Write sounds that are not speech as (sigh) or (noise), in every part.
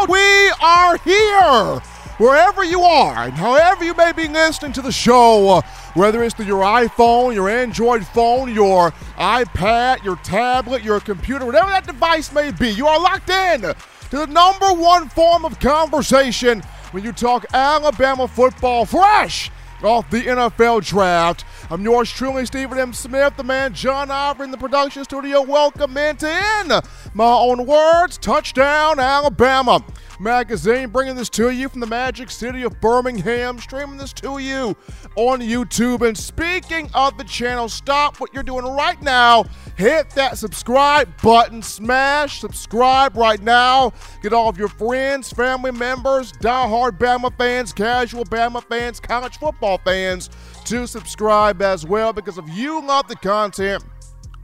world, we are here. Wherever you are, and however you may be listening to the show, whether it's through your iPhone, your Android phone, your iPad, your tablet, your computer, whatever that device may be, you are locked in to the number one form of conversation when you talk Alabama football fresh off the NFL draft. I'm yours truly, Stephen M. Smith, the man John Ivory in the production studio. Welcome into in my own words, touchdown Alabama magazine, bringing this to you from the magic city of Birmingham, streaming this to you on YouTube. And speaking of the channel, stop what you're doing right now. Hit that subscribe button, smash subscribe right now. Get all of your friends, family members, die-hard Bama fans, casual Bama fans, college football fans to subscribe as well because if you love the content,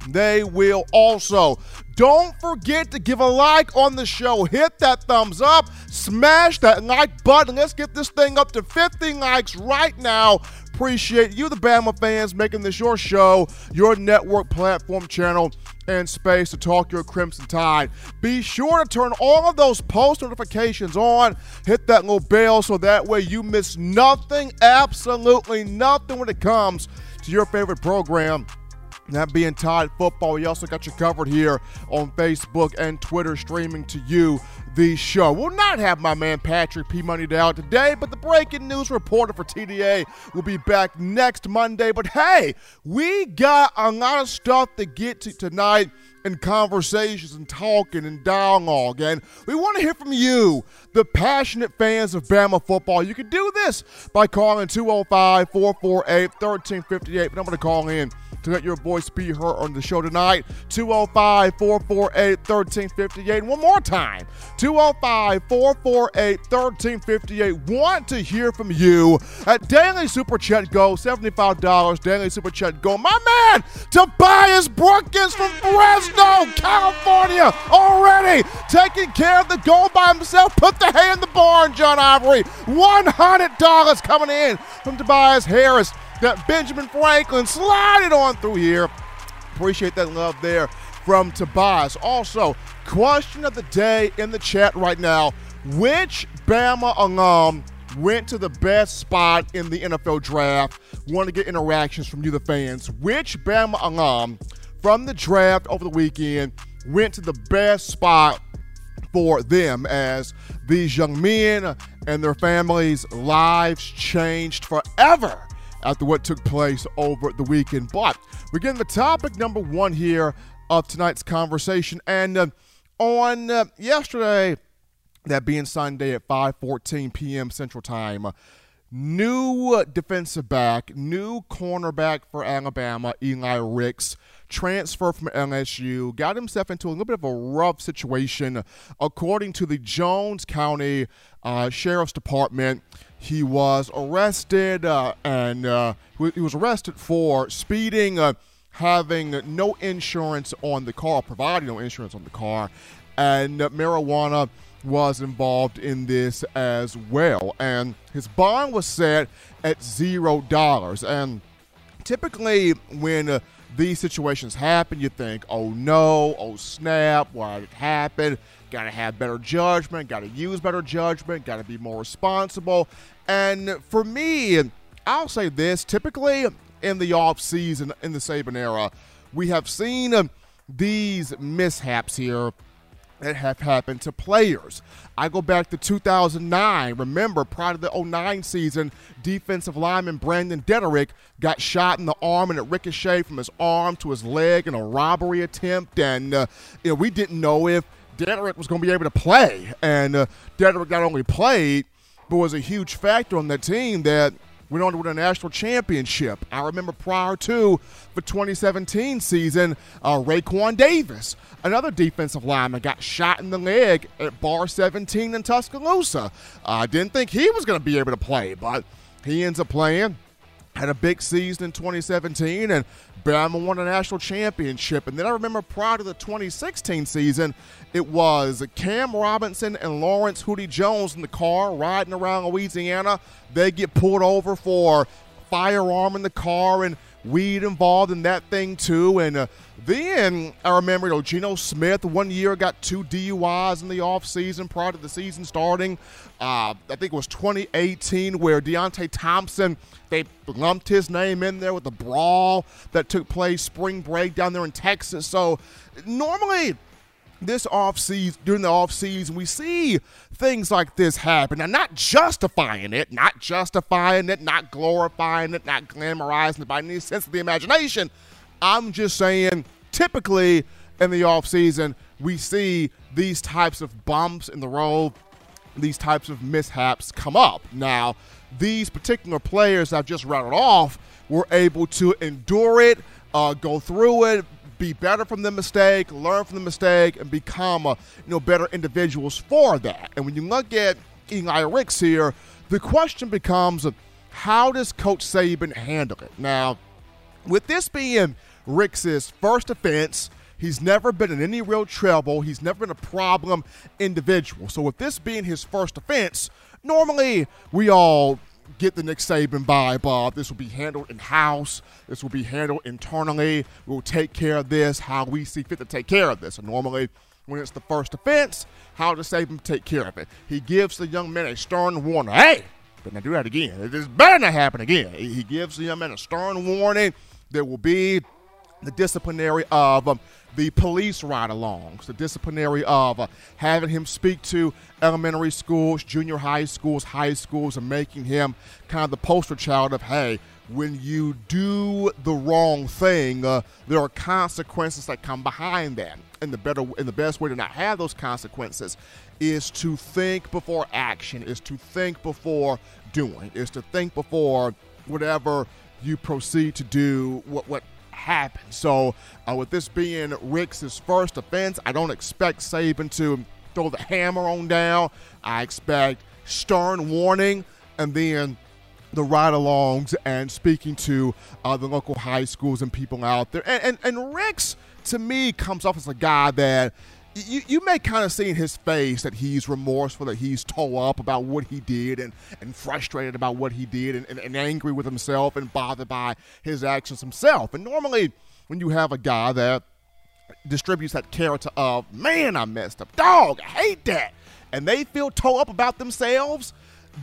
they will also. Don't forget to give a like on the show. Hit that thumbs up, smash that like button. Let's get this thing up to 50 likes right now. Appreciate you, the Bama fans, making this your show, your network platform channel, and space to talk your Crimson Tide. Be sure to turn all of those post notifications on. Hit that little bell so that way you miss nothing, absolutely nothing when it comes to your favorite program that being Tide Football, we also got you covered here on Facebook and Twitter, streaming to you the show. We'll not have my man Patrick P. Money out today, but the breaking news reporter for TDA will be back next Monday. But hey, we got a lot of stuff to get to tonight and conversations and talking and dialogue. And we want to hear from you, the passionate fans of Bama football. You can do this by calling 205 448 1358. But I'm going to call in to let your voice be heard on the show tonight. 205 448 1358. One more time 205 448 1358. Want to hear from you at Daily Super Chat Go, $75. Daily Super Chat Go. My man, Tobias Brookins from Fresno, California, already taking care of the goal by himself. Put the hay in the barn, John Ivory. $100 coming in from Tobias Harris that Benjamin Franklin sliding on through here. Appreciate that love there from Tobias. Also, question of the day in the chat right now. Which Bama alum went to the best spot in the NFL draft? Want to get interactions from you, the fans. Which Bama alum from the draft over the weekend went to the best spot for them as these young men and their families' lives changed forever after what took place over the weekend. But we're getting the topic number one here of tonight's conversation. And uh, on uh, yesterday, that being Sunday at 5:14 p.m. Central Time, new defensive back, new cornerback for Alabama, Eli Ricks, transfer from LSU, got himself into a little bit of a rough situation, according to the Jones County uh, Sheriff's Department. He was arrested uh, and uh, he was arrested for speeding, uh, having no insurance on the car, providing no insurance on the car, and marijuana was involved in this as well. And his bond was set at zero dollars. And typically, when uh, these situations happen, you think, oh no, oh snap, why did it happen? Got to have better judgment, got to use better judgment, got to be more responsible. And for me, I'll say this typically in the off season in the Saban era, we have seen um, these mishaps here that have happened to players. I go back to 2009. Remember, prior to the 09 season, defensive lineman Brandon Deaderick got shot in the arm and it ricocheted from his arm to his leg in a robbery attempt. And, uh, you know, we didn't know if Deaderick was going to be able to play. And uh, Deaderick not only played, but was a huge factor on the team that went on to win a national championship. I remember prior to the 2017 season, uh, Raekwon Davis, another defensive lineman, got shot in the leg at Bar 17 in Tuscaloosa. I uh, didn't think he was going to be able to play, but he ends up playing. Had a big season in 2017, and Bama won a national championship. And then I remember prior to the 2016 season, it was Cam Robinson and Lawrence Hootie Jones in the car riding around Louisiana. They get pulled over for firearm in the car and weed involved in that thing too. And uh, then I remember, you know, Geno Smith one year got two DUIs in the offseason prior to the season starting. Uh, I think it was 2018 where Deionte Thompson, they lumped his name in there with the brawl that took place spring break down there in Texas. So normally this off season during the off season we see things like this happen and not justifying it not justifying it not glorifying it not glamorizing it by any sense of the imagination i'm just saying typically in the off season we see these types of bumps in the road these types of mishaps come up now these particular players i've just rattled off were able to endure it uh, go through it be better from the mistake, learn from the mistake, and become, uh, you know, better individuals for that. And when you look at Eli Ricks here, the question becomes, how does Coach Saban handle it? Now, with this being Ricks's first offense, he's never been in any real trouble. He's never been a problem individual. So with this being his first offense, normally we all get the Nick Saban vibe Bob. This will be handled in house. This will be handled internally. We'll take care of this how we see fit to take care of this. And normally, when it's the first offense, how does Saban take care of it? He gives the young man a stern warning. Hey, better not do that again. It better not happen again. He gives the young man a stern warning. There will be the disciplinary of um, the police ride alongs, the disciplinary of uh, having him speak to elementary schools, junior high schools, high schools, and making him kind of the poster child of, hey, when you do the wrong thing, uh, there are consequences that come behind that. And the better and the best way to not have those consequences is to think before action, is to think before doing, is to think before whatever you proceed to do, what what happen. So, uh, with this being Ricks' first offense, I don't expect Saban to throw the hammer on down. I expect stern warning and then the ride alongs and speaking to uh, the local high schools and people out there. And, and, and Ricks, to me, comes off as a guy that you, you may kind of see in his face that he's remorseful, that he's toe up about what he did and, and frustrated about what he did and, and, and angry with himself and bothered by his actions himself. And normally, when you have a guy that distributes that character of, man, I messed up, dog, I hate that, and they feel toe up about themselves,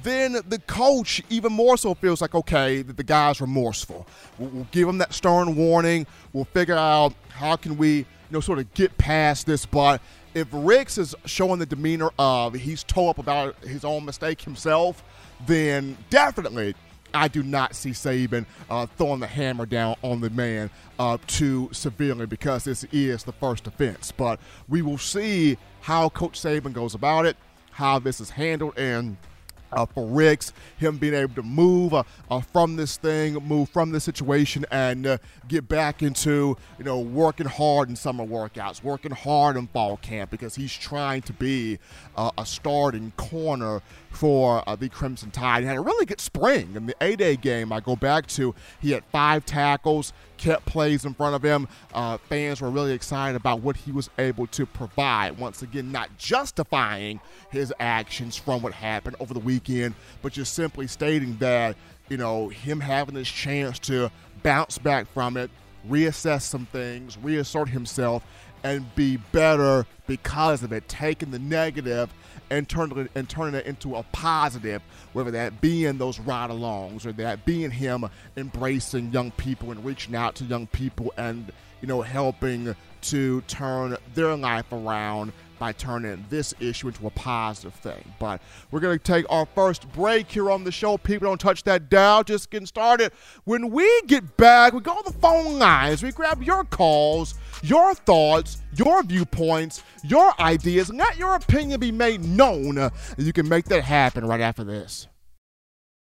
then the coach even more so feels like, okay, that the guy's remorseful. We'll, we'll give him that stern warning. We'll figure out how can we know, sort of get past this. But if Ricks is showing the demeanor of he's toe up about his own mistake himself, then definitely I do not see Saban uh, throwing the hammer down on the man uh, too severely because this is the first offense. But we will see how Coach Saban goes about it, how this is handled, and – uh, for Ricks, him being able to move uh, uh, from this thing, move from this situation, and uh, get back into you know working hard in summer workouts, working hard in fall camp because he's trying to be uh, a starting corner for uh, the Crimson Tide. He had a really good spring in the A-Day game. I go back to he had five tackles, kept plays in front of him. Uh, fans were really excited about what he was able to provide. Once again, not justifying his actions from what happened over the weekend, but just simply stating that, you know, him having this chance to bounce back from it, reassess some things, reassert himself, and be better because of it, taking the negative and turning it and turning it into a positive, whether that being those ride-alongs or that being him embracing young people and reaching out to young people and you know helping to turn their life around by turning this issue into a positive thing. But we're going to take our first break here on the show. People don't touch that dial, just getting started. When we get back, we go to the phone lines, we grab your calls, your thoughts, your viewpoints, your ideas, and let your opinion be made known. You can make that happen right after this.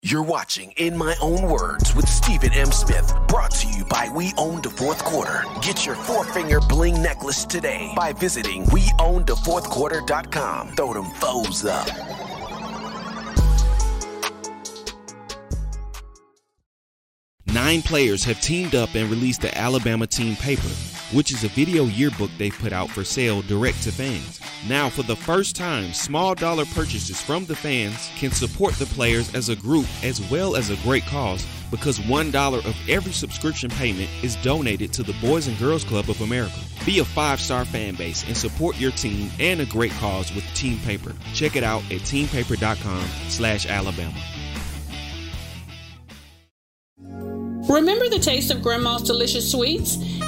You're watching In My Own Words with Stephen M. Smith, brought to you by We Own the Fourth Quarter. Get your four finger bling necklace today by visiting WeOwnTheFourthQuarter.com. Throw them foes up. Nine players have teamed up and released the Alabama team paper which is a video yearbook they put out for sale direct to fans. Now, for the first time, small dollar purchases from the fans can support the players as a group as well as a great cause because $1 of every subscription payment is donated to the Boys and Girls Club of America. Be a five-star fan base and support your team and a great cause with Team Paper. Check it out at teampaper.com slash Alabama. Remember the taste of Grandma's delicious sweets?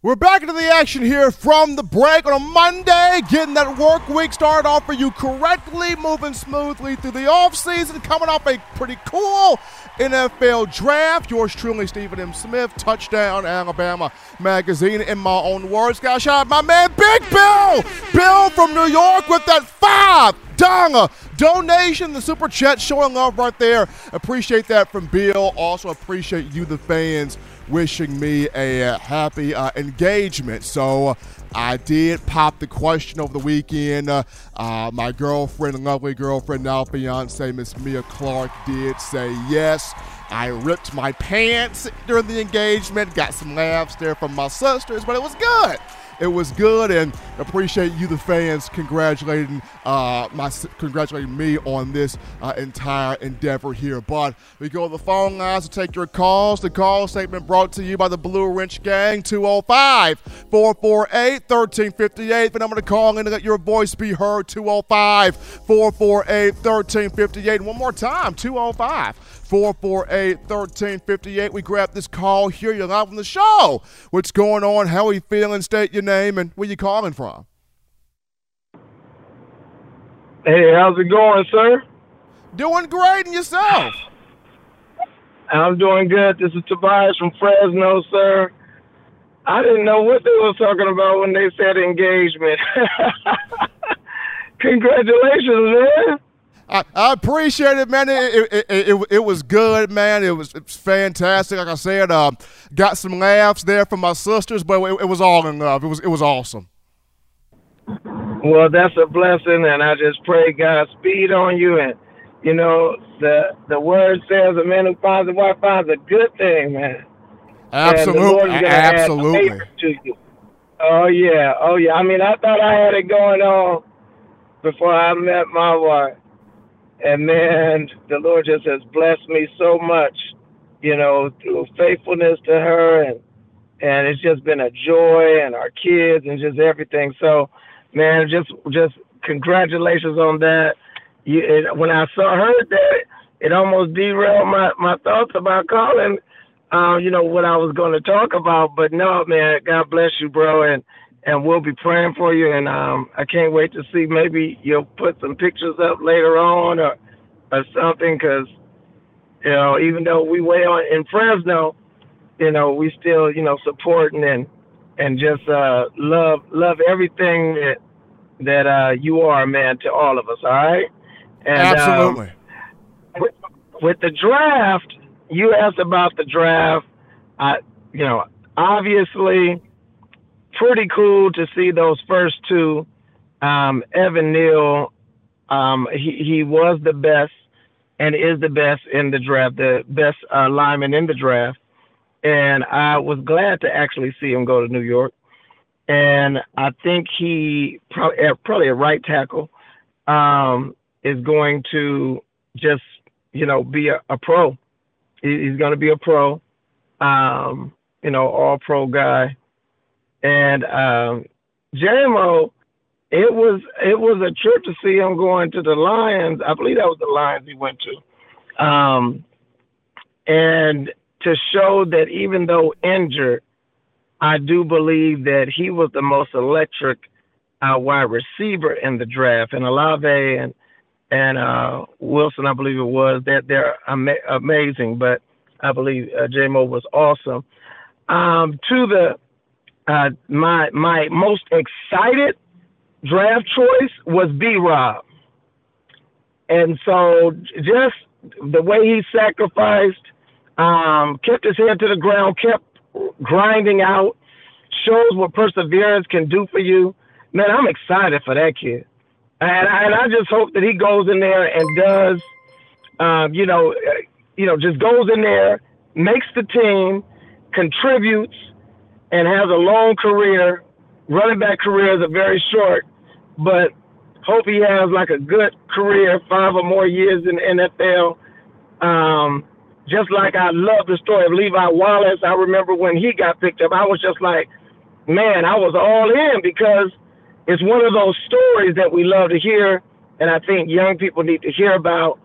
We're back into the action here from the break on a Monday, getting that work week started off for you correctly, moving smoothly through the offseason, coming off a pretty cool NFL draft. Yours truly, Stephen M. Smith, Touchdown Alabama Magazine. In my own words, shout out my man Big Bill, Bill from New York with that five dollar donation. The super chat showing love right there. Appreciate that from Bill. Also appreciate you, the fans wishing me a uh, happy uh, engagement. So I did pop the question over the weekend. Uh, uh, my girlfriend, lovely girlfriend, now fiance, Miss Mia Clark, did say yes. I ripped my pants during the engagement, got some laughs there from my sisters, but it was good. It was good, and appreciate you, the fans, congratulating uh, my congratulating me on this uh, entire endeavor here. But we go to the phone lines to take your calls. The call statement brought to you by the Blue Wrench Gang, 205 448 1358. The number to call in to let your voice be heard, 205 448 1358. One more time, 205 448 1358. We grab this call here. You're live on the show. What's going on? How are you feeling? State your name and where you calling from. Hey, how's it going, sir? Doing great, and yourself? I'm doing good. This is Tobias from Fresno, sir. I didn't know what they were talking about when they said engagement. (laughs) Congratulations, man. I, I appreciate it, man. It, it, it, it, was good, man. It was, it was fantastic. Like I said, uh, got some laughs there from my sisters, but it, it was all in love. It was it was awesome. Well, that's a blessing, and I just pray God speed on you. And you know, the the word says, "A man who finds a wife finds a good thing, man." Absolutely, absolutely. Oh yeah, oh yeah. I mean, I thought I had it going on before I met my wife and man, the Lord just has blessed me so much, you know, through faithfulness to her, and and it's just been a joy, and our kids, and just everything. So, man, just just congratulations on that. You, it, when I saw heard that, it almost derailed my my thoughts about calling. Uh, you know what I was going to talk about, but no, man, God bless you, bro, and and we'll be praying for you. And um, I can't wait to see. Maybe you'll put some pictures up later on or or something, because you know, even though we way on in Fresno, you know, we still you know supporting and and just uh, love love everything that that uh, you are, man, to all of us. All right. And, Absolutely. Um, with, with the draft, you asked about the draft. I, you know, obviously pretty cool to see those first two. Um, Evan Neal, um, he, he was the best and is the best in the draft, the best uh, lineman in the draft. And I was glad to actually see him go to New York. And I think he probably, probably a right tackle um, is going to just, you know, be a, a pro. He's going to be a pro, um, you know, all pro guy. And um, Jamo, it was it was a trip to see him going to the Lions. I believe that was the Lions he went to, um, and to show that even though injured, I do believe that he was the most electric uh, wide receiver in the draft. And Olave and and uh, Wilson, I believe it was, that they're, ama- amazing. But I believe uh, was awesome. Um, to the uh, my my most excited draft choice was B Rob. And so just the way he sacrificed, um, kept his head to the ground, kept grinding out, shows what perseverance can do for you. Man, I'm excited for that kid. And I, and I just hope that he goes in there and does, um, you know, you know, just goes in there, makes the team, contributes, and has a long career. Running back careers are very short, but hope he has like a good career, five or more years in the NFL. Um, just like I love the story of Levi Wallace. I remember when he got picked up, I was just like, man, I was all in because it's one of those stories that we love to hear, and I think young people need to hear about.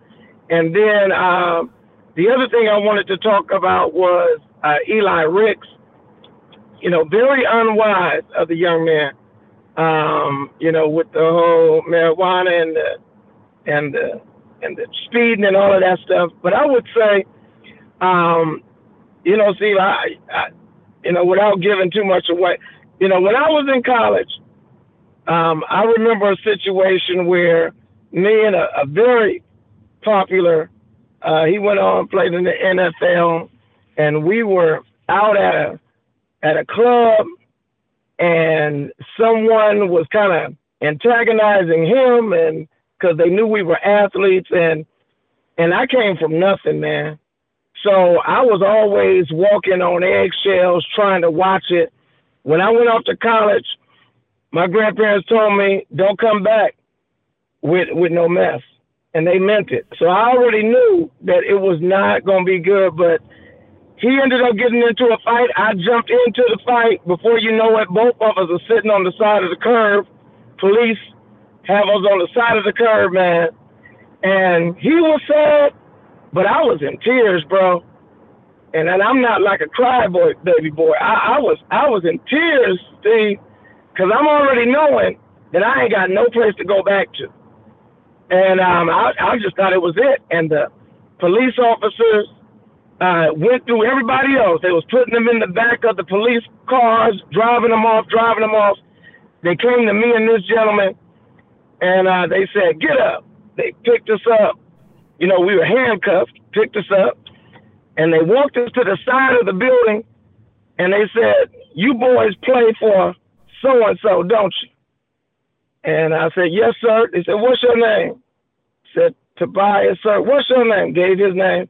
And then um, the other thing I wanted to talk about was uh, Eli Ricks. You know, very unwise of the young man. Um, you know, with the whole marijuana and the and the and the speeding and all of that stuff. But I would say, um, you know, see, I, I, you know, without giving too much away, you know, when I was in college, um, I remember a situation where me and a, a very popular, uh, he went on played in the NFL, and we were out at a at a club, and someone was kind of antagonizing him, and because they knew we were athletes, and and I came from nothing, man. So I was always walking on eggshells, trying to watch it. When I went off to college, my grandparents told me, "Don't come back with with no mess," and they meant it. So I already knew that it was not going to be good. But he ended up getting into a fight. I jumped into the fight. Before you know it, both of us are sitting on the side of the curb. Police have us on the side of the curb, man. And he was sad, but I was in tears, bro. And and I'm not like a cry boy, baby boy. I, I was I was in tears, Steve because I'm already knowing that I ain't got no place to go back to. And um, I, I just thought it was it. And the police officers uh, went through everybody else. They was putting them in the back of the police cars, driving them off, driving them off. They came to me and this gentleman, and uh, they said, "Get up." They picked us up. You know, we were handcuffed. Picked us up, and they walked us to the side of the building, and they said, "You boys play for so and so, don't you? And I said, Yes, sir. They said, What's your name? I said, Tobias, sir. What's your name? Gave his name.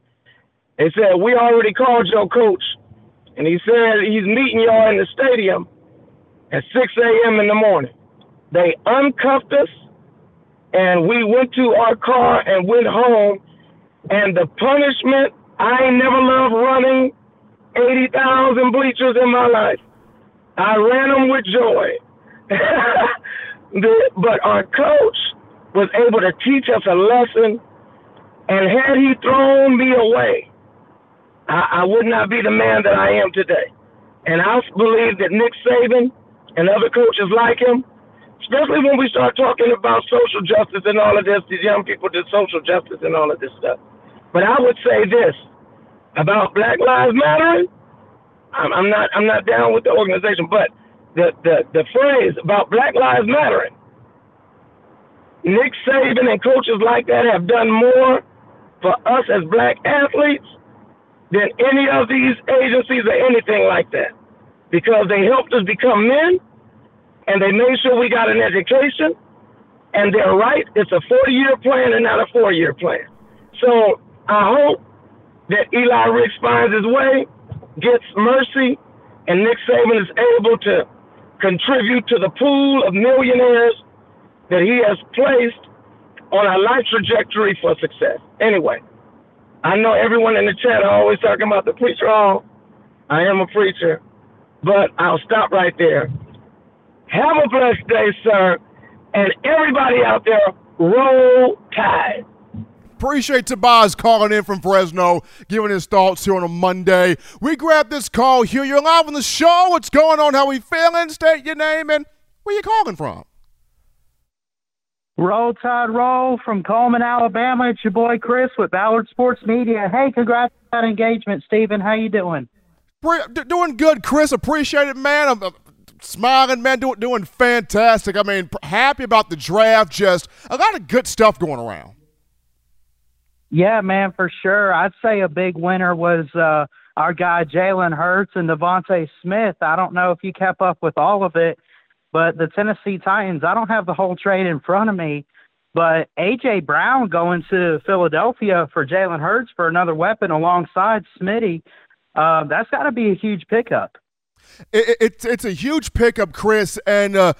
They said, We already called your coach. And he said he's meeting y'all in the stadium at 6 a.m. in the morning. They uncuffed us and we went to our car and went home. And the punishment, I ain't never loved running 80,000 bleachers in my life. I ran them with joy. (laughs) but our coach was able to teach us a lesson, and had he thrown me away, I, I would not be the man that I am today. And I believe that Nick Saban and other coaches like him, especially when we start talking about social justice and all of this, these young people did social justice and all of this stuff. But I would say this about Black Lives Mattering I'm, I'm not I'm not down with the organization, but the, the, the phrase about Black Lives Mattering, Nick Saban and coaches like that have done more for us as black athletes than any of these agencies or anything like that. Because they helped us become men and they made sure we got an education. And they're right, it's a 40 year plan and not a four year plan. So I hope that Eli Ricks finds his way gets mercy, and Nick Saban is able to contribute to the pool of millionaires that he has placed on a life trajectory for success. Anyway, I know everyone in the chat are always talking about the preacher. Oh, I am a preacher, but I'll stop right there. Have a blessed day, sir, and everybody out there, roll tide. Appreciate Tobias calling in from Fresno, giving his thoughts here on a Monday. We grab this call here. You're live on the show. What's going on? How we feeling? State your name and where you calling from? Roll Tide Roll from Cullman, Alabama. It's your boy Chris with Ballard Sports Media. Hey, congrats on that engagement, Stephen. How you doing? Doing good, Chris. Appreciate it, man. I'm, smiling, man, doing doing fantastic. I mean, happy about the draft. Just a lot of good stuff going around. Yeah, man, for sure. I'd say a big winner was uh, our guy Jalen Hurts and DeVonta Smith. I don't know if you kept up with all of it, but the Tennessee Titans. I don't have the whole trade in front of me, but AJ Brown going to Philadelphia for Jalen Hurts for another weapon alongside Smitty. Uh, that's got to be a huge pickup. It, it, it's a huge pickup, Chris, and uh,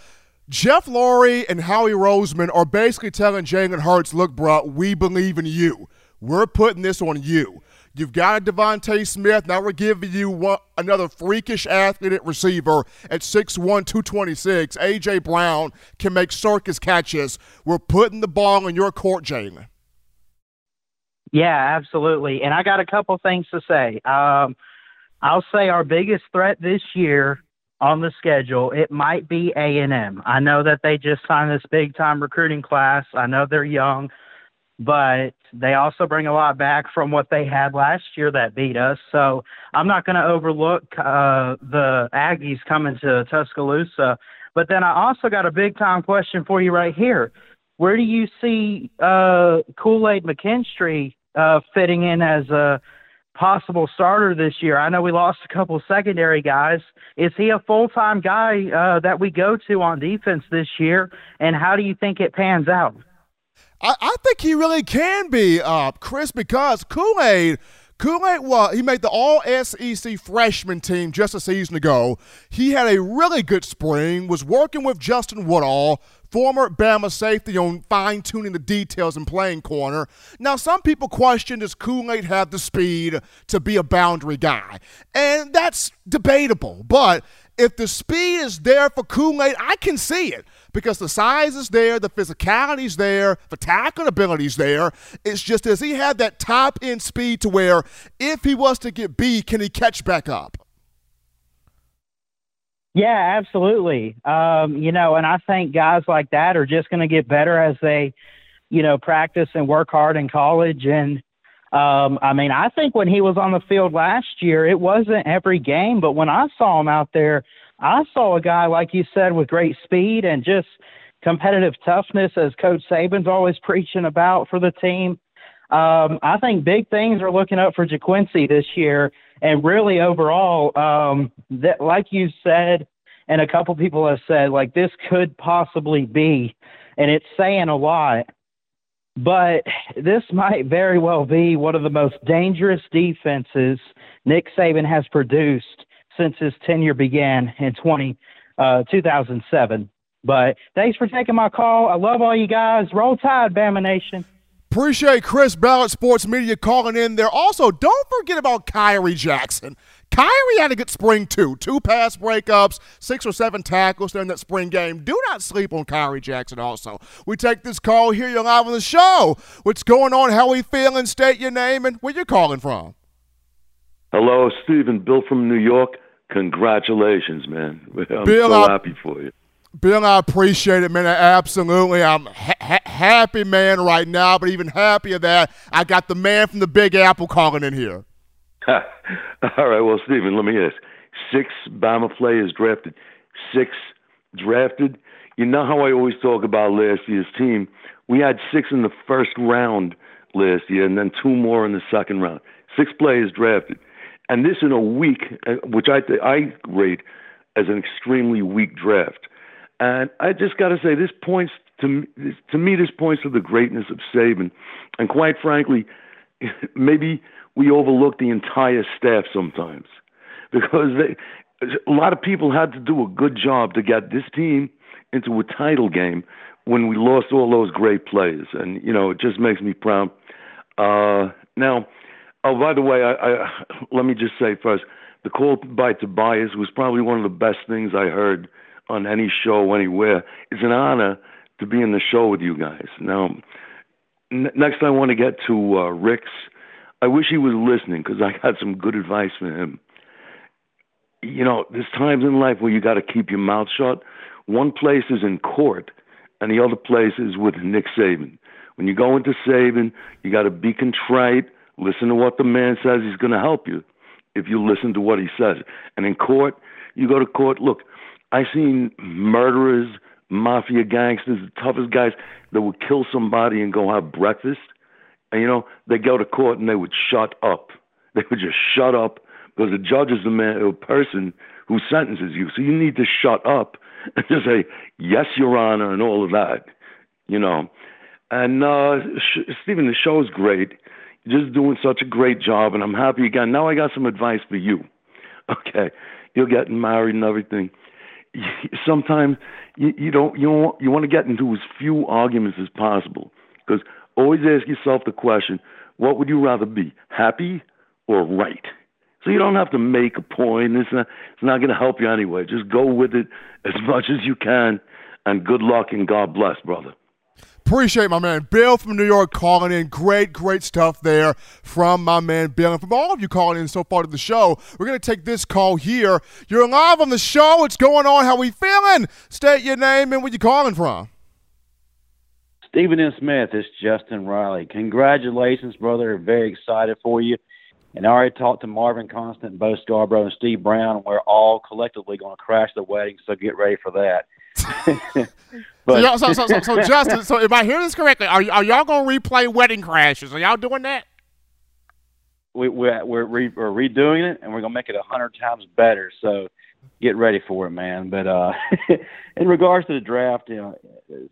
Jeff Lurie and Howie Roseman are basically telling Jalen Hurts, "Look, bro, we believe in you. We're putting this on you." You've got a DeVonta Smith. Now we're giving you one, another freakish athlete at receiver at 6'1", 226. A.J. Brown can make circus catches. We're putting the ball in your court, Jalen. Yeah, absolutely. And I got a couple things to say. Um, I'll say our biggest threat this year on the schedule, it might be A&M. I know that they just signed this big-time recruiting class. I know they're young – but they also bring a lot back from what they had last year that beat us. So I'm not going to overlook uh, the Aggies coming to Tuscaloosa. But then I also got a big time question for you right here. Where do you see uh, Kool Aid McKinstry uh, fitting in as a possible starter this year? I know we lost a couple secondary guys. Is he a full time guy uh, that we go to on defense this year? And how do you think it pans out? I, I think he really can be, uh, Chris, because Kool Aid. Kool Aid, well, he made the All SEC freshman team just a season ago. He had a really good spring, was working with Justin Woodall, former Bama safety, on fine tuning the details and playing corner. Now, some people question does Kool Aid have the speed to be a boundary guy? And that's debatable. But if the speed is there for Kool Aid, I can see it because the size is there, the physicality is there, the tackling ability is there. It's just as he had that top end speed to where if he was to get beat, can he catch back up? Yeah, absolutely. Um, you know, and I think guys like that are just going to get better as they, you know, practice and work hard in college. And um, I mean, I think when he was on the field last year, it wasn't every game, but when I saw him out there, I saw a guy, like you said, with great speed and just competitive toughness, as Coach Saban's always preaching about for the team. Um, I think big things are looking up for Ga'Quincy this year, and really overall, um, that like you said, and a couple people have said, like this could possibly be, and it's saying a lot. But this might very well be one of the most dangerous defenses Nick Saban has produced since his tenure began in 20, uh, 2007. But thanks for taking my call. I love all you guys. Roll Tide, Bama Nation. Appreciate Chris Ballard Sports Media calling in there. Also, don't forget about Khyree Jackson. Khyree had a good spring, too. Two pass breakups, six or seven tackles during that spring game. Do not sleep on Khyree Jackson, also. We take this call here. You're live on the show. What's going on? How are we feeling? State your name and where you're calling from. Hello, Stephen. Bill from New York. Congratulations, man. I'm Bill, so I, happy for you. Bill, I appreciate it, man. Absolutely. I'm ha- happy, man, right now, but even happier that I got the man from the Big Apple calling in here. (laughs) All right, well, Stephen, let me ask. Six Bama players drafted. Six drafted. You know how I always talk about last year's team? We had six in the first round last year and then two more in the second round. Six players drafted and this in a week, uh, which I I rate as an extremely weak draft. And I just got to say, this points to to me. This points to the greatness of Saban, and quite frankly, (laughs) maybe we overlook the entire staff sometimes because they, a lot of people had to do a good job to get this team into a title game when we lost all those great players, and you know it just makes me proud. Uh, now Oh, by the way, I, I, let me just say first, the call by Tobias was probably one of the best things I heard on any show anywhere. It's an honor to be in the show with you guys. Now, n- next I want to get to uh, Ricks. I wish he was listening because I got some good advice for him. You know, there's times in life where you got to keep your mouth shut. One place is in court, and the other place is with Nick Saban. When you go into Saban, you got to be contrite Listen to what the man says. He's going to help you if you listen to what he says. And in court, you go to court. Look, I've seen murderers, mafia gangsters, the toughest guys that would kill somebody and go have breakfast. And you know, they go to court and they would shut up. They would just shut up because the judge is the man, a person who sentences you. So you need to shut up (laughs) and just say yes, Your Honor, and all of that. You know, and uh, Stephen, the show is great. Just doing such a great job, and I'm happy again. Now I got some advice for you. (laughs) Okay, you're getting married and everything. (laughs) Sometimes you, you don't you don't, you want to get into as few arguments as possible because always ask yourself the question: What would you rather be, happy or right? So you don't have to make a point. It's not, it's not going to help you anyway. Just go with it as (laughs) much as you can, and good luck and God bless, brother. Appreciate my man Bill from New York calling in. Great, great stuff there from my man Bill. And from all of you calling in so far to the show, we're going to take this call here. You're live on the show. What's going on? How we feeling? State your name and where you calling from. Stephen M. Smith, it's Justin Riley. Congratulations, brother. Very excited for you. And I already talked to Marvin Constant, Bo Scarborough, and Steve Brown, we're all collectively going to crash the wedding, so get ready for that. But, so, so, so, so, (laughs) Justin, so if I hear this correctly, are, are y'all going to replay Wedding Crashers? Are y'all doing that? We, we're we're, re, we're redoing it, and we're going to make it a hundred times better. So get ready for it, man. But uh, (laughs) in regards to the draft, you know,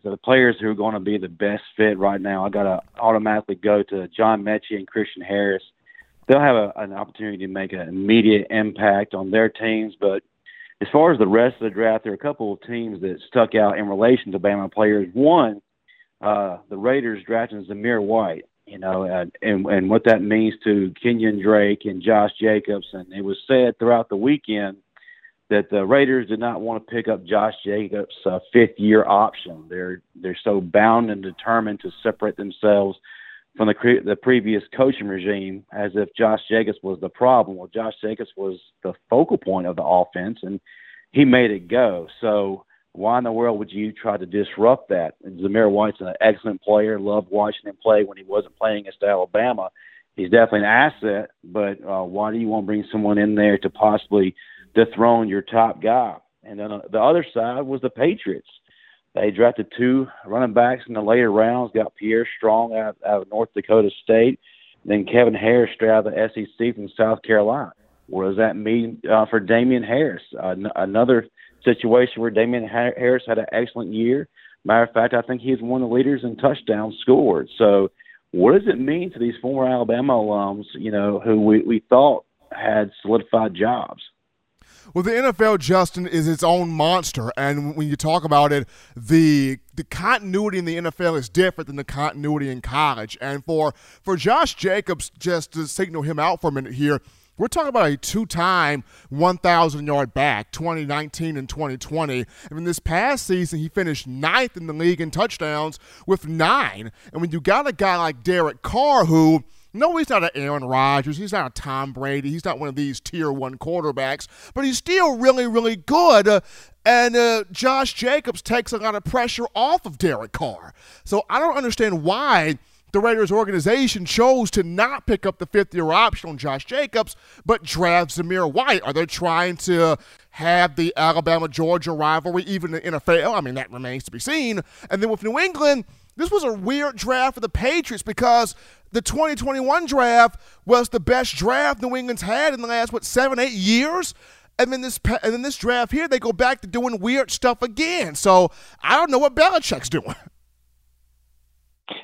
the players who are going to be the best fit right now, I got to automatically go to John Metchie and Christian Harris. They'll have a, an opportunity to make an immediate impact on their teams, but as far as the rest of the draft, there are a couple of teams that stuck out in relation to Bama players. One, uh, the Raiders drafting Zamir White, you know, and, and and what that means to Kenyon Drake and Josh Jacobs. And it was said throughout the weekend that the Raiders did not want to pick up Josh Jacobs' uh, fifth year option. They're they're so bound and determined to separate themselves from the the previous coaching regime as if Josh Jacobs was the problem. Well, Josh Jacobs was the focal point of the offense, and he made it go. So why in the world would you try to disrupt that? And Zamir White's an excellent player. Loved watching him play when he wasn't playing against Alabama. He's definitely an asset, but uh, why do you want to bring someone in there to possibly dethrone your top guy? And then uh, the other side was the Patriots. They drafted two running backs in the later rounds, got Pierre Strong out, out of North Dakota State, then Kevin Harris straight out of the SEC from South Carolina. What does that mean uh, for Damien Harris? Uh, n- another situation where Damien Harris had an excellent year. Matter of fact, I think he's one of the leaders in touchdowns scored. So, what does it mean to these former Alabama alums, you know, who we, we thought had solidified jobs? Well, the NFL, Justin, is its own monster, and when you talk about it, the the continuity in the NFL is different than the continuity in college. And for for Josh Jacobs, just to signal him out for a minute here, we're talking about a two-time 1,000 yard back, 2019 and 2020. I mean, this past season he finished ninth in the league in touchdowns with nine. And when you got a guy like Derek Carr who no, he's not an Aaron Rodgers. He's not a Tom Brady. He's not one of these tier one quarterbacks, but he's still really, really good. Uh, and uh, Josh Jacobs takes a lot of pressure off of Derek Carr. So I don't understand why the Raiders organization chose to not pick up the fifth year option on Josh Jacobs, but draft Zamir White. Are they trying to have the Alabama Georgia rivalry, even in the NFL? I mean, that remains to be seen. And then with New England, this was a weird draft for the Patriots because the 2021 draft was the best draft New England's had in the last what seven, eight years. And then this and then this draft here, they go back to doing weird stuff again. So I don't know what Belichick's doing.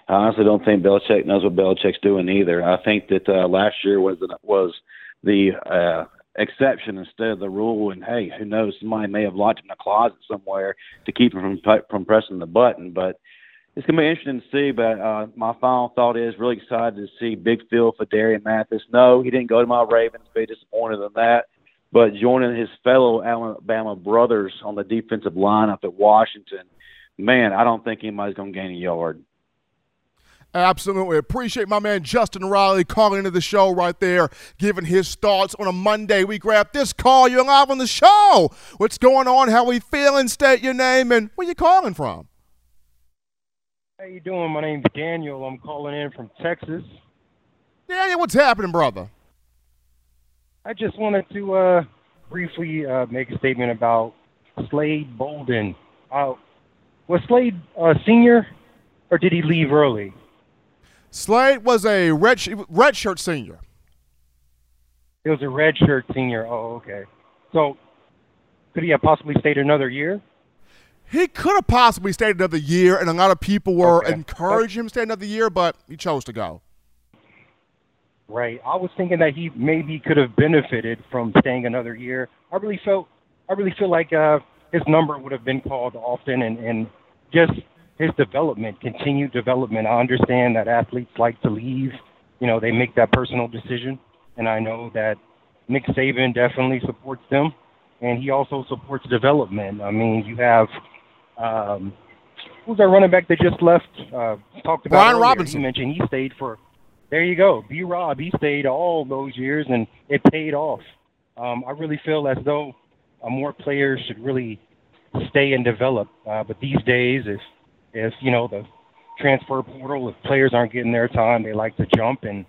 I honestly don't think Belichick knows what Belichick's doing either. I think that uh, last year was was the uh, exception instead of the rule. And hey, who knows? Somebody may have locked him in a closet somewhere to keep him from from pressing the button. But it's gonna be interesting to see. But uh, my final thought is really excited to see Big Phidarian Mathis. No, he didn't go to my Ravens. Be disappointed in that. But joining his fellow Alabama brothers on the defensive line up at Washington, man, I don't think anybody's gonna gain a yard. Absolutely. Appreciate my man Justin Riley calling into the show right there, giving his thoughts on a Monday. We grab this call. You're live on the show. What's going on? How we feeling? State your name and where you calling from. How you doing? My name's Daniel. I'm calling in from Texas. Daniel, what's happening, brother? I just wanted to uh, briefly uh, make a statement about Slade Bolden. Uh, was Slade a senior, or did he leave early? Slade was a red redshirt senior. It was a redshirt senior. Oh, okay. So could he have possibly stayed another year? He could have possibly stayed another year, and a lot of people were okay. encouraging him to stay another year, but he chose to go. Right. I was thinking that he maybe could have benefited from staying another year. I really felt, I really feel like uh, his number would have been called often, and, and just his development, continued development. I understand that athletes like to leave. You know, they make that personal decision, and I know that Nick Saban definitely supports them, and he also supports development. I mean, you have um, who's our running back that just left? Uh, talked about Brian. Robinson. He mentioned he stayed for. There you go, B. Rob. He stayed all those years, and it paid off. Um, I really feel as though uh, more players should really stay and develop. Uh, but these days, if if you know the transfer portal, if players aren't getting their time, they like to jump, and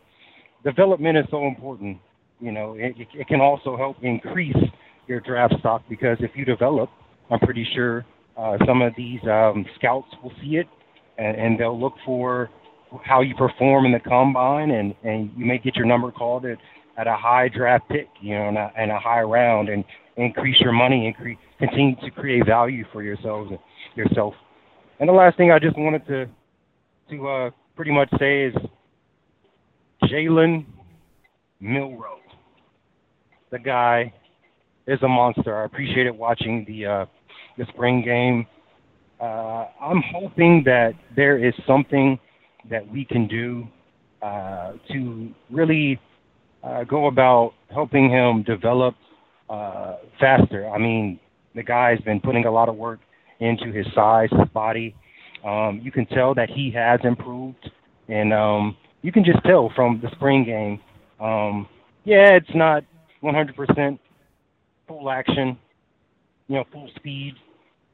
development is so important. You know, it, it can also help increase your draft stock because if you develop, I'm pretty sure uh, some of these um, scouts will see it and, and they'll look for how you perform in the combine, and, and you may get your number called at, at a high draft pick, you know, and a, and a high round, and increase your money, and continue to create value for yourselves yourself. And the last thing I just wanted to to uh, pretty much say is Jalen Milroe. The guy is a monster. I appreciated watching the uh, the spring game. Uh, I'm hoping that there is something that we can do uh, to really uh, go about helping him develop uh, faster. I mean, the guy's been putting a lot of work into his size, his body. Um, you can tell that he has improved, and um, you can just tell from the spring game. Um, yeah, it's not 100% full action, you know, full speed,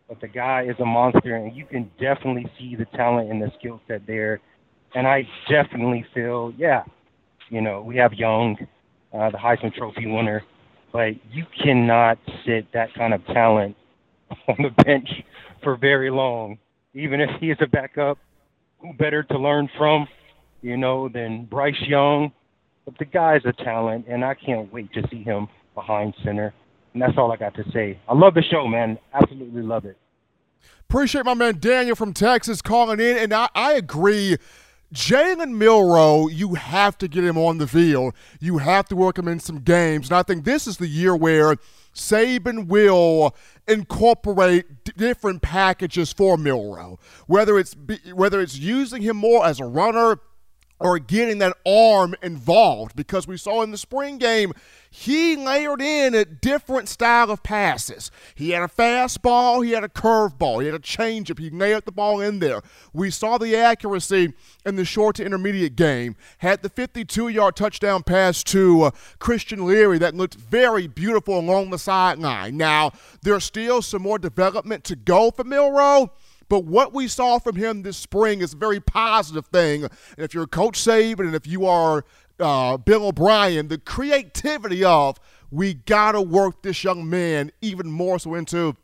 but the guy is a monster, and you can definitely see the talent and the skill set there. And I definitely feel, yeah, you know, we have Young, uh, the Heisman Trophy winner, but you cannot sit that kind of talent (laughs) on the bench for very long. Even if he is a backup, who better to learn from, you know, than Bryce Young? But the guy's a talent, and I can't wait to see him behind center. And that's all I got to say. I love the show, man. Absolutely love it. Appreciate my man Daniel from Texas calling in, and I, I agree. Jalen Milroe, you have to get him on the field. You have to work him in some games. And I think this is the year where Saban will incorporate d- different packages for Milroe, Whether it's be, whether it's using him more as a runner or getting that arm involved because we saw in the spring game he layered in a different style of passes. He had a fastball, he had a curveball, he had a changeup. He layered the ball in there. We saw the accuracy in the short to intermediate game. Had the 52-yard touchdown pass to uh, Christian Leary that looked very beautiful along the sideline. Now there's still some more development to go for Milroe. But what we saw from him this spring is a very positive thing. And if you're a Coach Saban and if you are uh, Bill O'Brien, the creativity of we got to work this young man even more so into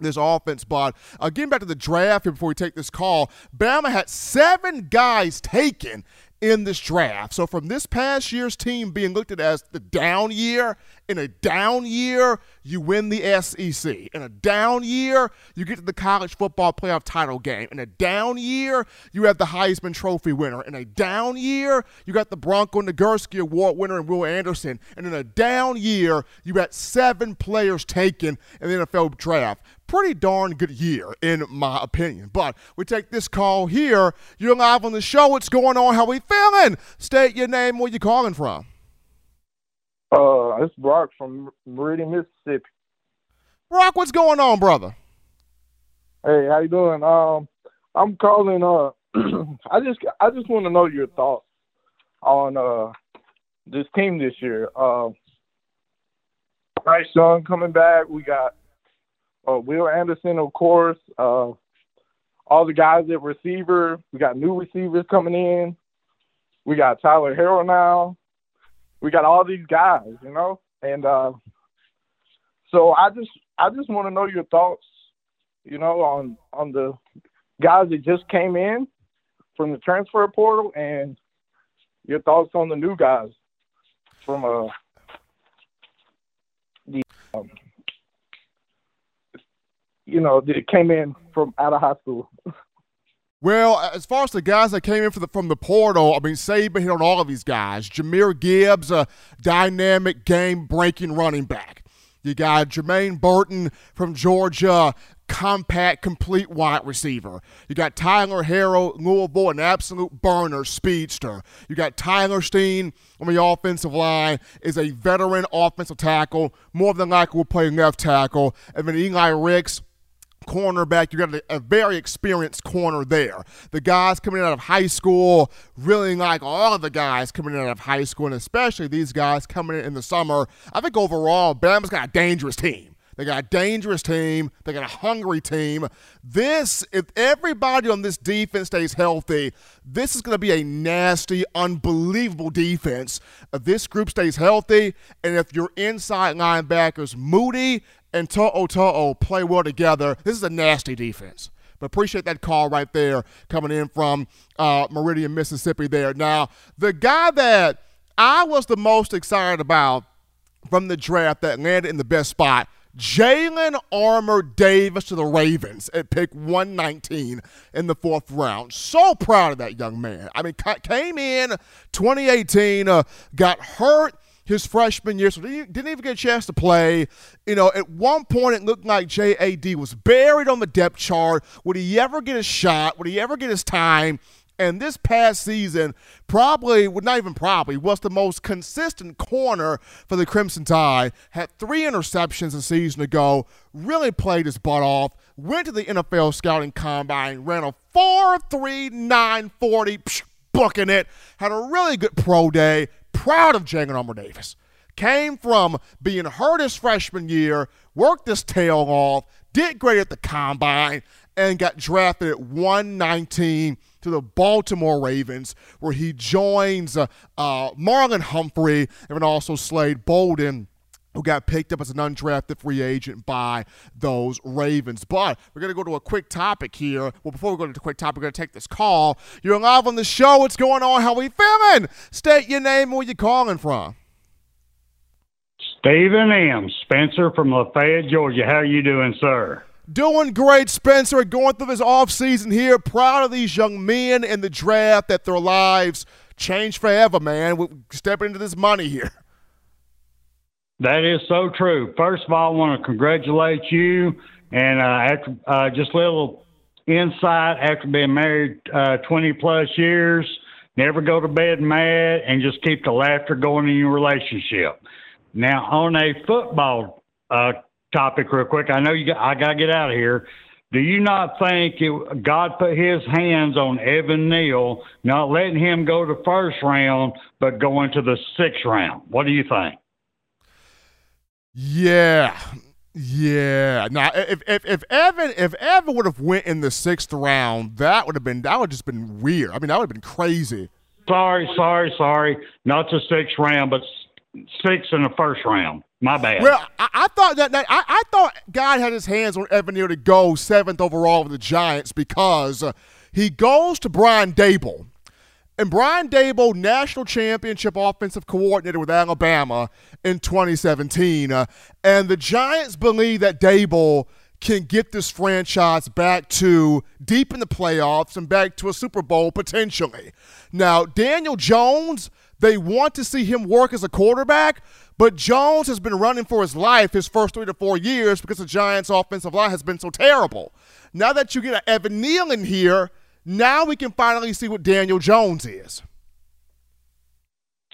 this offense. But uh, getting back to the draft here before we take this call, Bama had seven guys taken in this draft. So from this past year's team being looked at as the down year, in a down year, you win the SEC. In a down year, you get to the college football playoff title game. In a down year, you have the Heisman Trophy winner. In a down year, you got the Bronco Nagurski Award winner and Will Anderson. And in a down year, you got seven players taken in the NFL draft pretty darn good year, in my opinion. But we take this call here. You're live on the show. What's going on? How we feeling? State your name. Where you calling from? Uh, it's Brock from Meridian, Mississippi. Brock, what's going on, brother? Hey, how you doing? Um, I'm calling. Uh, (clears throat) I just I just want to know your thoughts on uh this team this year. Uh, Bryce Young coming back. We got uh, Will Anderson, of course. Uh, all the guys at receiver. We got new receivers coming in. We got Tyler Harrell now. We got all these guys, you know, and uh, so I just I just want to know your thoughts, you know, on on the guys that just came in from the transfer portal and your thoughts on the new guys from uh the um, you know came in from out of high school. (laughs) Well, as far as the guys that came in the, from the portal, I mean, Saban hit on all of these guys. Jahmyr Gibbs, a dynamic game-breaking running back. You got Jermaine Burton from Georgia, compact, complete wide receiver. You got Tyler Harrell, Louisville, an absolute burner, speedster. You got Tyler Steen on the offensive line, is a veteran offensive tackle, more than likely will play left tackle. And then Eli Ricks, cornerback. You got a, a, very experienced corner there. The guys coming out of high school, really like all of the guys coming out of high school, and especially these guys coming in in the summer. I think overall, Bama's got a dangerous team. They got a dangerous team. They got a hungry team. This, if everybody on this defense stays healthy, this is going to be a nasty, unbelievable defense. If this group stays healthy, and if your inside linebackers, Moody and To'o To'o play well together, this is a nasty defense. But appreciate that call right there coming in from uh, Meridian, Mississippi. There now, the guy that I was the most excited about from the draft that landed in the best spot. Jalyn Armour Davis to the Ravens at pick 119 in the fourth round. So proud of that young man. I mean, came in 2018, uh, got hurt his freshman year, so didn't even get a chance to play. You know, at one point it looked like JAD was buried on the depth chart. Would he ever get a shot? Would he ever get his time? And this past season, probably, well, not even probably, was the most consistent corner for the Crimson Tide. Had three interceptions a season ago, really played his butt off, went to the NFL scouting combine, ran a 4 3 9 40, booking it, had a really good pro day, proud of Jalyn Armour Davis. Came from being hurt his freshman year, worked his tail off, did great at the combine, and got drafted at 119 to the Baltimore Ravens, where he joins uh, uh, Marlon Humphrey and also Slade Bolden who got picked up as an undrafted free agent by those Ravens. But we're going to go to a quick topic here. Well, before we go to the quick topic, we're going to take this call. You're live on the show. What's going on? How we feeling? State your name and where you calling from. Stephen M. Spencer from Lafayette, Georgia. How are you doing, sir? Doing great, Spencer. Going through this off season here. Proud of these young men in the draft that their lives changed forever, man. We're stepping into this money here. That is so true. First of all, I want to congratulate you. And uh, after uh, just a little insight after being married uh, 20 plus years, never go to bed mad and just keep the laughter going in your relationship. Now, on a football uh, topic, real quick, I know you got, I got to get out of here. Do you not think it, God put his hands on Evan Neal, not letting him go to first round, but going to the sixth round? What do you think? Yeah. Yeah. Now, if, if if Evan if Evan would have went in the sixth round, that would have been that would have just been weird. I mean, that would have been crazy. Sorry, sorry, sorry. Not the sixth round, but six in the first round. My bad. Well, I, I thought that, that I, I, thought God had his hands on Evan Neal to go seventh overall with the Giants because uh, he goes to Brian Daboll. And Brian Daboll, national championship offensive coordinator with Alabama in 2017. Uh, and the Giants believe that Daboll can get this franchise back to deep in the playoffs and back to a Super Bowl potentially. Now, Daniel Jones, they want to see him work as a quarterback, but Jones has been running for his life his first three to four years because the Giants' offensive line has been so terrible. Now that you get Evan Neal in here, now we can finally see what Daniel Jones is.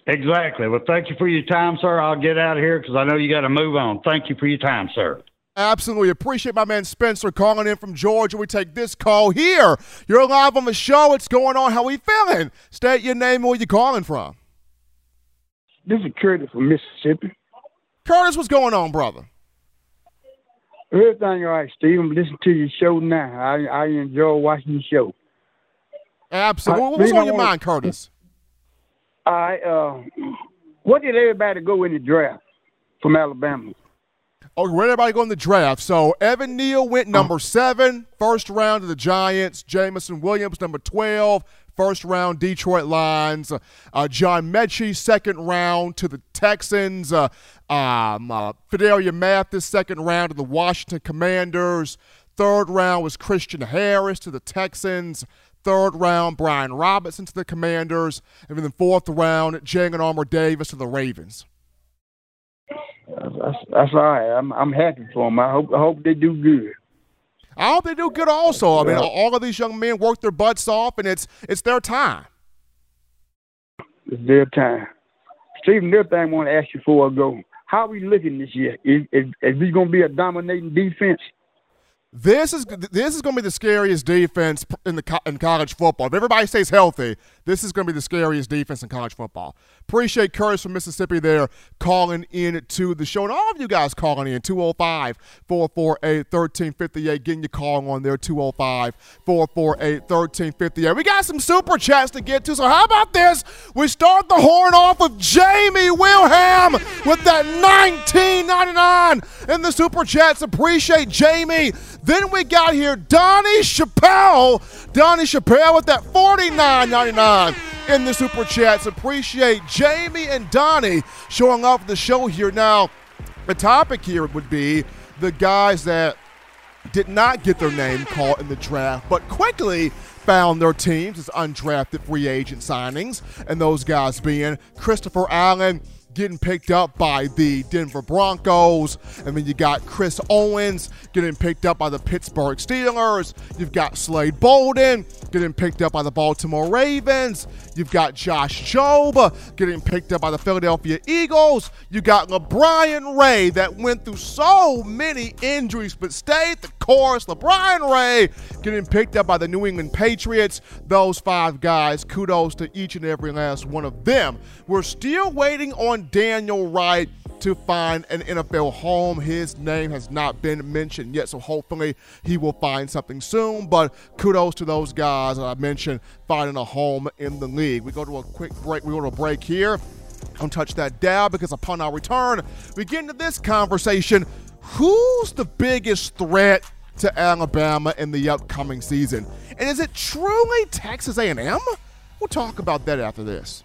Exactly. Well, thank you for your time, sir. I'll get out of here because I know you got to move on. Thank you for your time, sir. Absolutely. Appreciate my man Spencer calling in from Georgia. We take this call here. You're live on the show. What's going on? How we feeling? State your name and where you calling from. This is Curtis from Mississippi. Curtis, what's going on, brother? Everything all right, Steve. I'm listening to your show now. I, I enjoy watching your show. Absolutely. What's on your mind, Curtis? I Uh, what did everybody go in the draft from Alabama? Oh, where did everybody go in the draft? So Evan Neal went number seven, first round to the Giants. Jameson Williams, number 12, first round Detroit Lions. Uh, John Metchie, second round to the Texans. Uh, um, uh, Phidarian Mathis, second round to the Washington Commanders. Third round was Christian Harris to the Texans. Third round, Brian Robinson to the Commanders. And then fourth round, Jalyn Armour Davis to the Ravens. That's, that's all right. I'm I'm happy for them. I hope I hope they do good. I hope they do good also. I mean, all of these young men work their butts off, and it's it's their time. It's their time. Stephen, the other thing I want to ask you before I go: How are we looking this year? Is, is, is we going to be a dominating defense? This is this is going to be the scariest defense in the in college football. If everybody stays healthy, this is going to be the scariest defense in college football. Appreciate Curtis from Mississippi there calling in to the show. And all of you guys calling in 205 448 1358. Getting your call on there 205 448 1358. We got some super chats to get to. So, how about this? We start the horn off with Jamie Wilhelm with that 1999 in the super chats. Appreciate Jamie. Then we got here Donnie Chappelle. Donnie Chappelle with that 49.99 in the super chats. Appreciate Jamie and Donnie showing off the show here. Now, the topic here would be the guys that did not get their name called in the draft, but quickly found their teams as undrafted free agent signings, and those guys being Christopher Allen getting picked up by the Denver Broncos. And then you got Chris Owens getting picked up by the Pittsburgh Steelers. You've got Slade Bolden getting picked up by the Baltimore Ravens. You've got Josh Jobe getting picked up by the Philadelphia Eagles. You got LaBryan Ray that went through so many injuries but stayed the course. LaBryan Ray getting picked up by the New England Patriots. Those five guys, kudos to each and every last one of them. We're still waiting on Daniel Wright to find an NFL home. His name has not been mentioned yet, so hopefully he will find something soon. But kudos to those guys that I mentioned finding a home in the league. We go to a quick break. We go to a break here. Don't touch that dial because upon our return, we get into this conversation. Who's the biggest threat to Alabama in the upcoming season? And is it truly Texas A&M? We'll talk about that after this.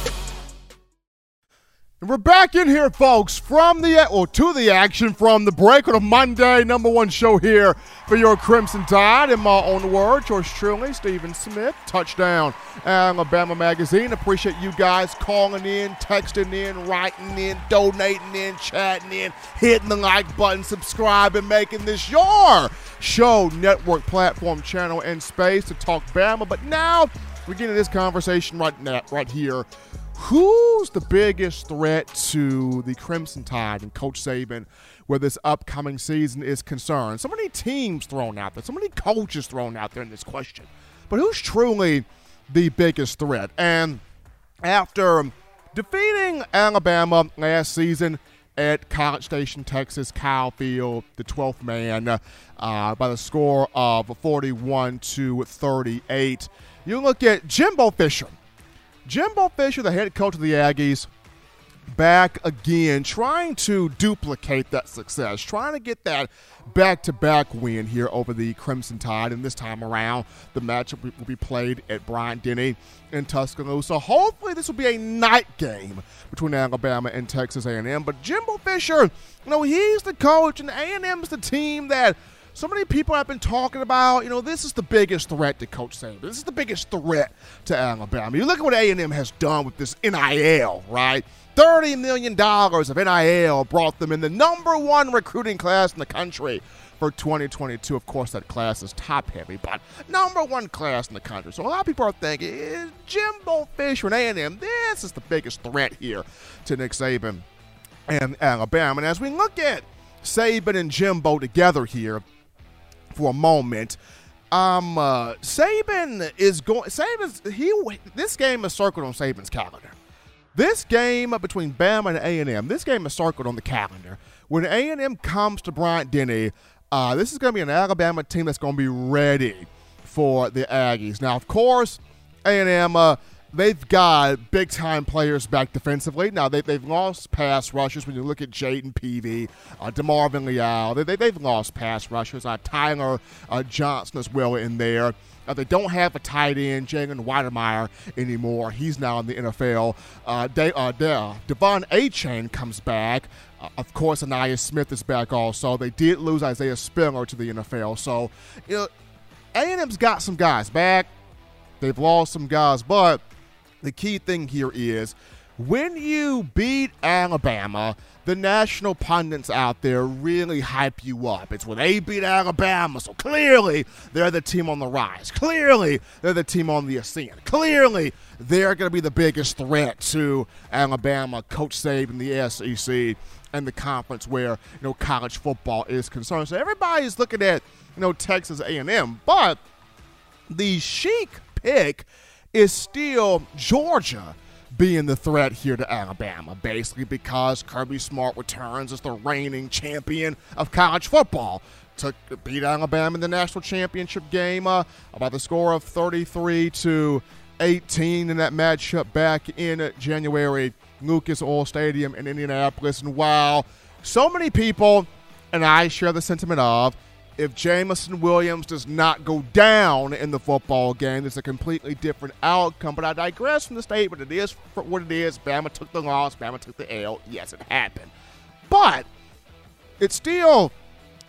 And we're back in here, folks, from the or to the action from the break on a Monday number one show here for your Crimson Tide. In my own words, yours truly, Stephen Smith, touchdown Alabama Magazine. Appreciate you guys calling in, texting in, writing in, donating in, chatting in, hitting the like button, subscribing, making this your show, network, platform, channel, and space to talk Bama. But now we're getting this conversation right now, right here Who's the biggest threat to the Crimson Tide and Coach Saban where this upcoming season is concerned? So many teams thrown out there, so many coaches thrown out there in this question. But who's truly the biggest threat? And after defeating Alabama last season at College Station, Texas, Kyle Field, the 12th man, uh, by the score of 41 to 38, you look at Jimbo Fisher Jimbo Fisher, the head coach of the Aggies, back again, trying to duplicate that success, trying to get that back to back win here over the Crimson Tide. And this time around, the matchup will be played at Bryant Denny in Tuscaloosa. Hopefully, this will be a night game between Alabama and Texas A&M. But Jimbo Fisher, you know, he's the coach, and A&M is the team that so many people have been talking about, you know, this is the biggest threat to Coach Saban. This is the biggest threat to Alabama. You look at what A&M has done with this NIL, right? $30 million of NIL brought them in the number one recruiting class in the country for 2022. Of course, that class is top heavy, but number one class in the country. So a lot of people are thinking, is Jimbo Fisher and A&M, this is the biggest threat here to Nick Saban and Alabama. And as we look at Saban and Jimbo together here for a moment, um, uh, Saban is going. Saban's he. This game is circled on Saban's calendar. This game between Bama and A&M, this game is circled on the calendar. When A&M comes to Bryant Denny, uh, this is going to be an Alabama team that's going to be ready for the Aggies. Now, of course, A&M, uh, they've got big time players back defensively. Now they, they've lost pass rushers. When you look at Jayden Peevy, uh, Demarvin Leal, they, they, have lost pass rushers. Uh, Tyler uh, Johnson as well in there. Uh, they don't have a tight end, Jalen Wydermyer, anymore. He's now in the NFL. Uh, De- uh, De- De'Von Achane comes back. Uh, of course, Ainias Smith is back also. They did lose Isaiah Spiller to the NFL. So, you know, A&M's got some guys back. They've lost some guys, but the key thing here is when you beat Alabama – the national pundits out there really hype you up. It's when they beat Alabama, so clearly they're the team on the rise. Clearly they're the team on the ascent. Clearly they're going to be the biggest threat to Alabama, Coach Saban, the SEC, and the conference where you know college football is concerned. So everybody's looking at you know Texas A&M, but the chic pick is still Georgia being the threat here to Alabama, basically because Kirby Smart returns as the reigning champion of college football. To beat Alabama in the national championship game uh, by the score of 33 to 18 in that matchup back in January, Lucas Oil Stadium in Indianapolis. And while so many people, and I share the sentiment of, if Jameson Williams does not go down in the football game, it's a completely different outcome. But I digress from the statement. It is what it is. Bama took the loss. Bama took the L. Yes, it happened. But it's still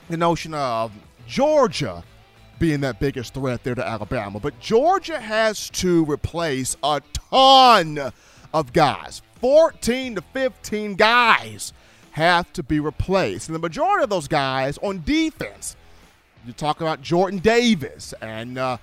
the notion of Georgia being that biggest threat there to Alabama. But Georgia has to replace a ton of guys 14 to 15 guys have to be replaced. And the majority of those guys on defense you talk about Jordan Davis and uh,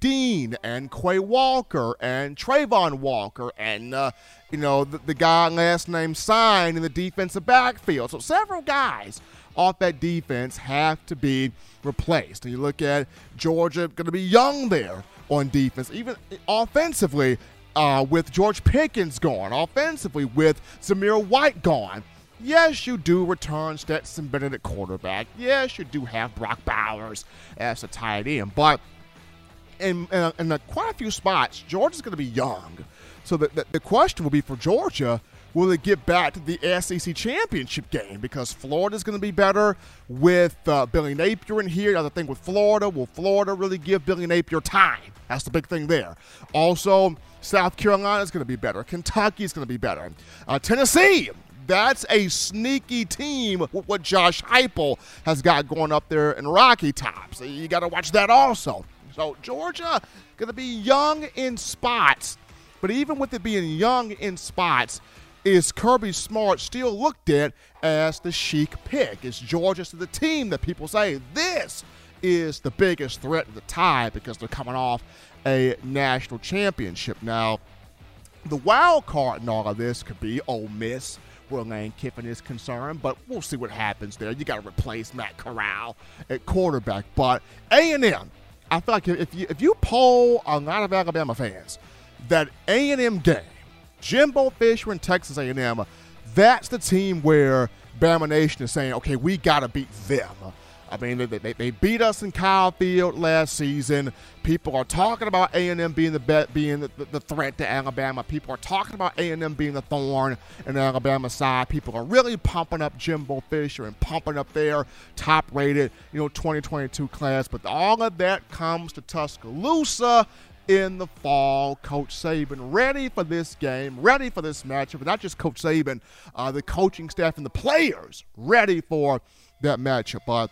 Dean and Quay Walker and Travon Walker and uh, you know the, the, guy last name signed in the defensive backfield. So several guys off that defense have to be replaced. And you look at Georgia going to be young there on defense, even offensively. Uh, with George Pickens gone, offensively with Zamir White gone, Yes, you do return Stetson Bennett at quarterback. Yes, you do have Brock Bowers as a tight end. But in, in, in quite a few spots, Georgia's going to be young. So the, the, the question will be for Georgia will it get back to the SEC championship game? Because Florida's going to be better with uh, Billy Napier in here. The other thing with Florida, will Florida really give Billy Napier time? That's the big thing there. Also, South Carolina is going to be better. Kentucky is going to be better. Uh, Tennessee that's a sneaky team with what Josh Heupel has got going up there in Rocky Top. So you got to watch that also. So Georgia going to be young in spots, but even with it being young in spots, is Kirby Smart still looked at as the chic pick? Is Georgia the team that people say this is the biggest threat to the tie because they're coming off a national championship? Now, the wild card in all of this could be Ole Miss where Lane Kiffin is concerned, but we'll see what happens there. You got to replace Matt Corral at quarterback, but A&M, I feel like if you if you poll a lot of Alabama fans, that A&M game, Jimbo Fisher and Texas A&M, that's the team where Bama Nation is saying, okay, we got to beat them. I mean, they, they, they beat us in Kyle Field last season. People are talking about A&M being the bet, being the, the, the, threat to Alabama. People are talking about A&M being the thorn in the Alabama side. People are really pumping up Jimbo Fisher and pumping up their top-rated, you know, 2022 class. But all of that comes to Tuscaloosa in the fall. Coach Saban ready for this game, ready for this matchup. But not just Coach Saban, uh, the coaching staff and the players ready for that matchup. But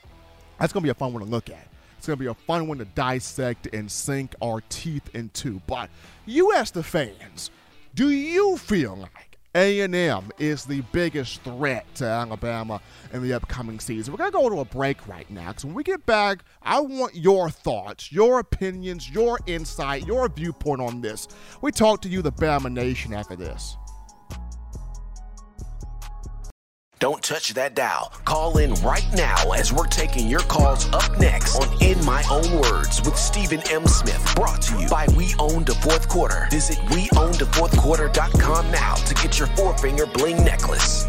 that's going to be a fun one to look at. It's going to be a fun one to dissect and sink our teeth into. But you ask the fans, do you feel like a&M is the biggest threat to Alabama in the upcoming season. We're going to go to a break right now because when we get back, I want your thoughts, your opinions, your insight, your viewpoint on this. We talk to you, the Bama Nation, after this. Don't touch that dial. Call in right now as we're taking your calls up next on In My Own Words with Stephen M. Smith. Brought to you by We Own the Fourth Quarter. Visit WeOwnTheFourthQuarter.com now to get your four finger bling necklace.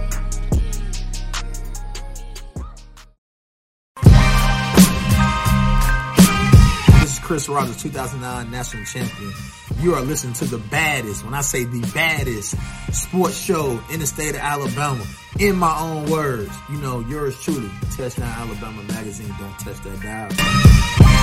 This is Chris Rogers, 2009 national champion. You are listening to the baddest, when I say the baddest sports show in the state of Alabama. In my own words, you know, yours truly, Touchdown Alabama Magazine. Don't touch that dial.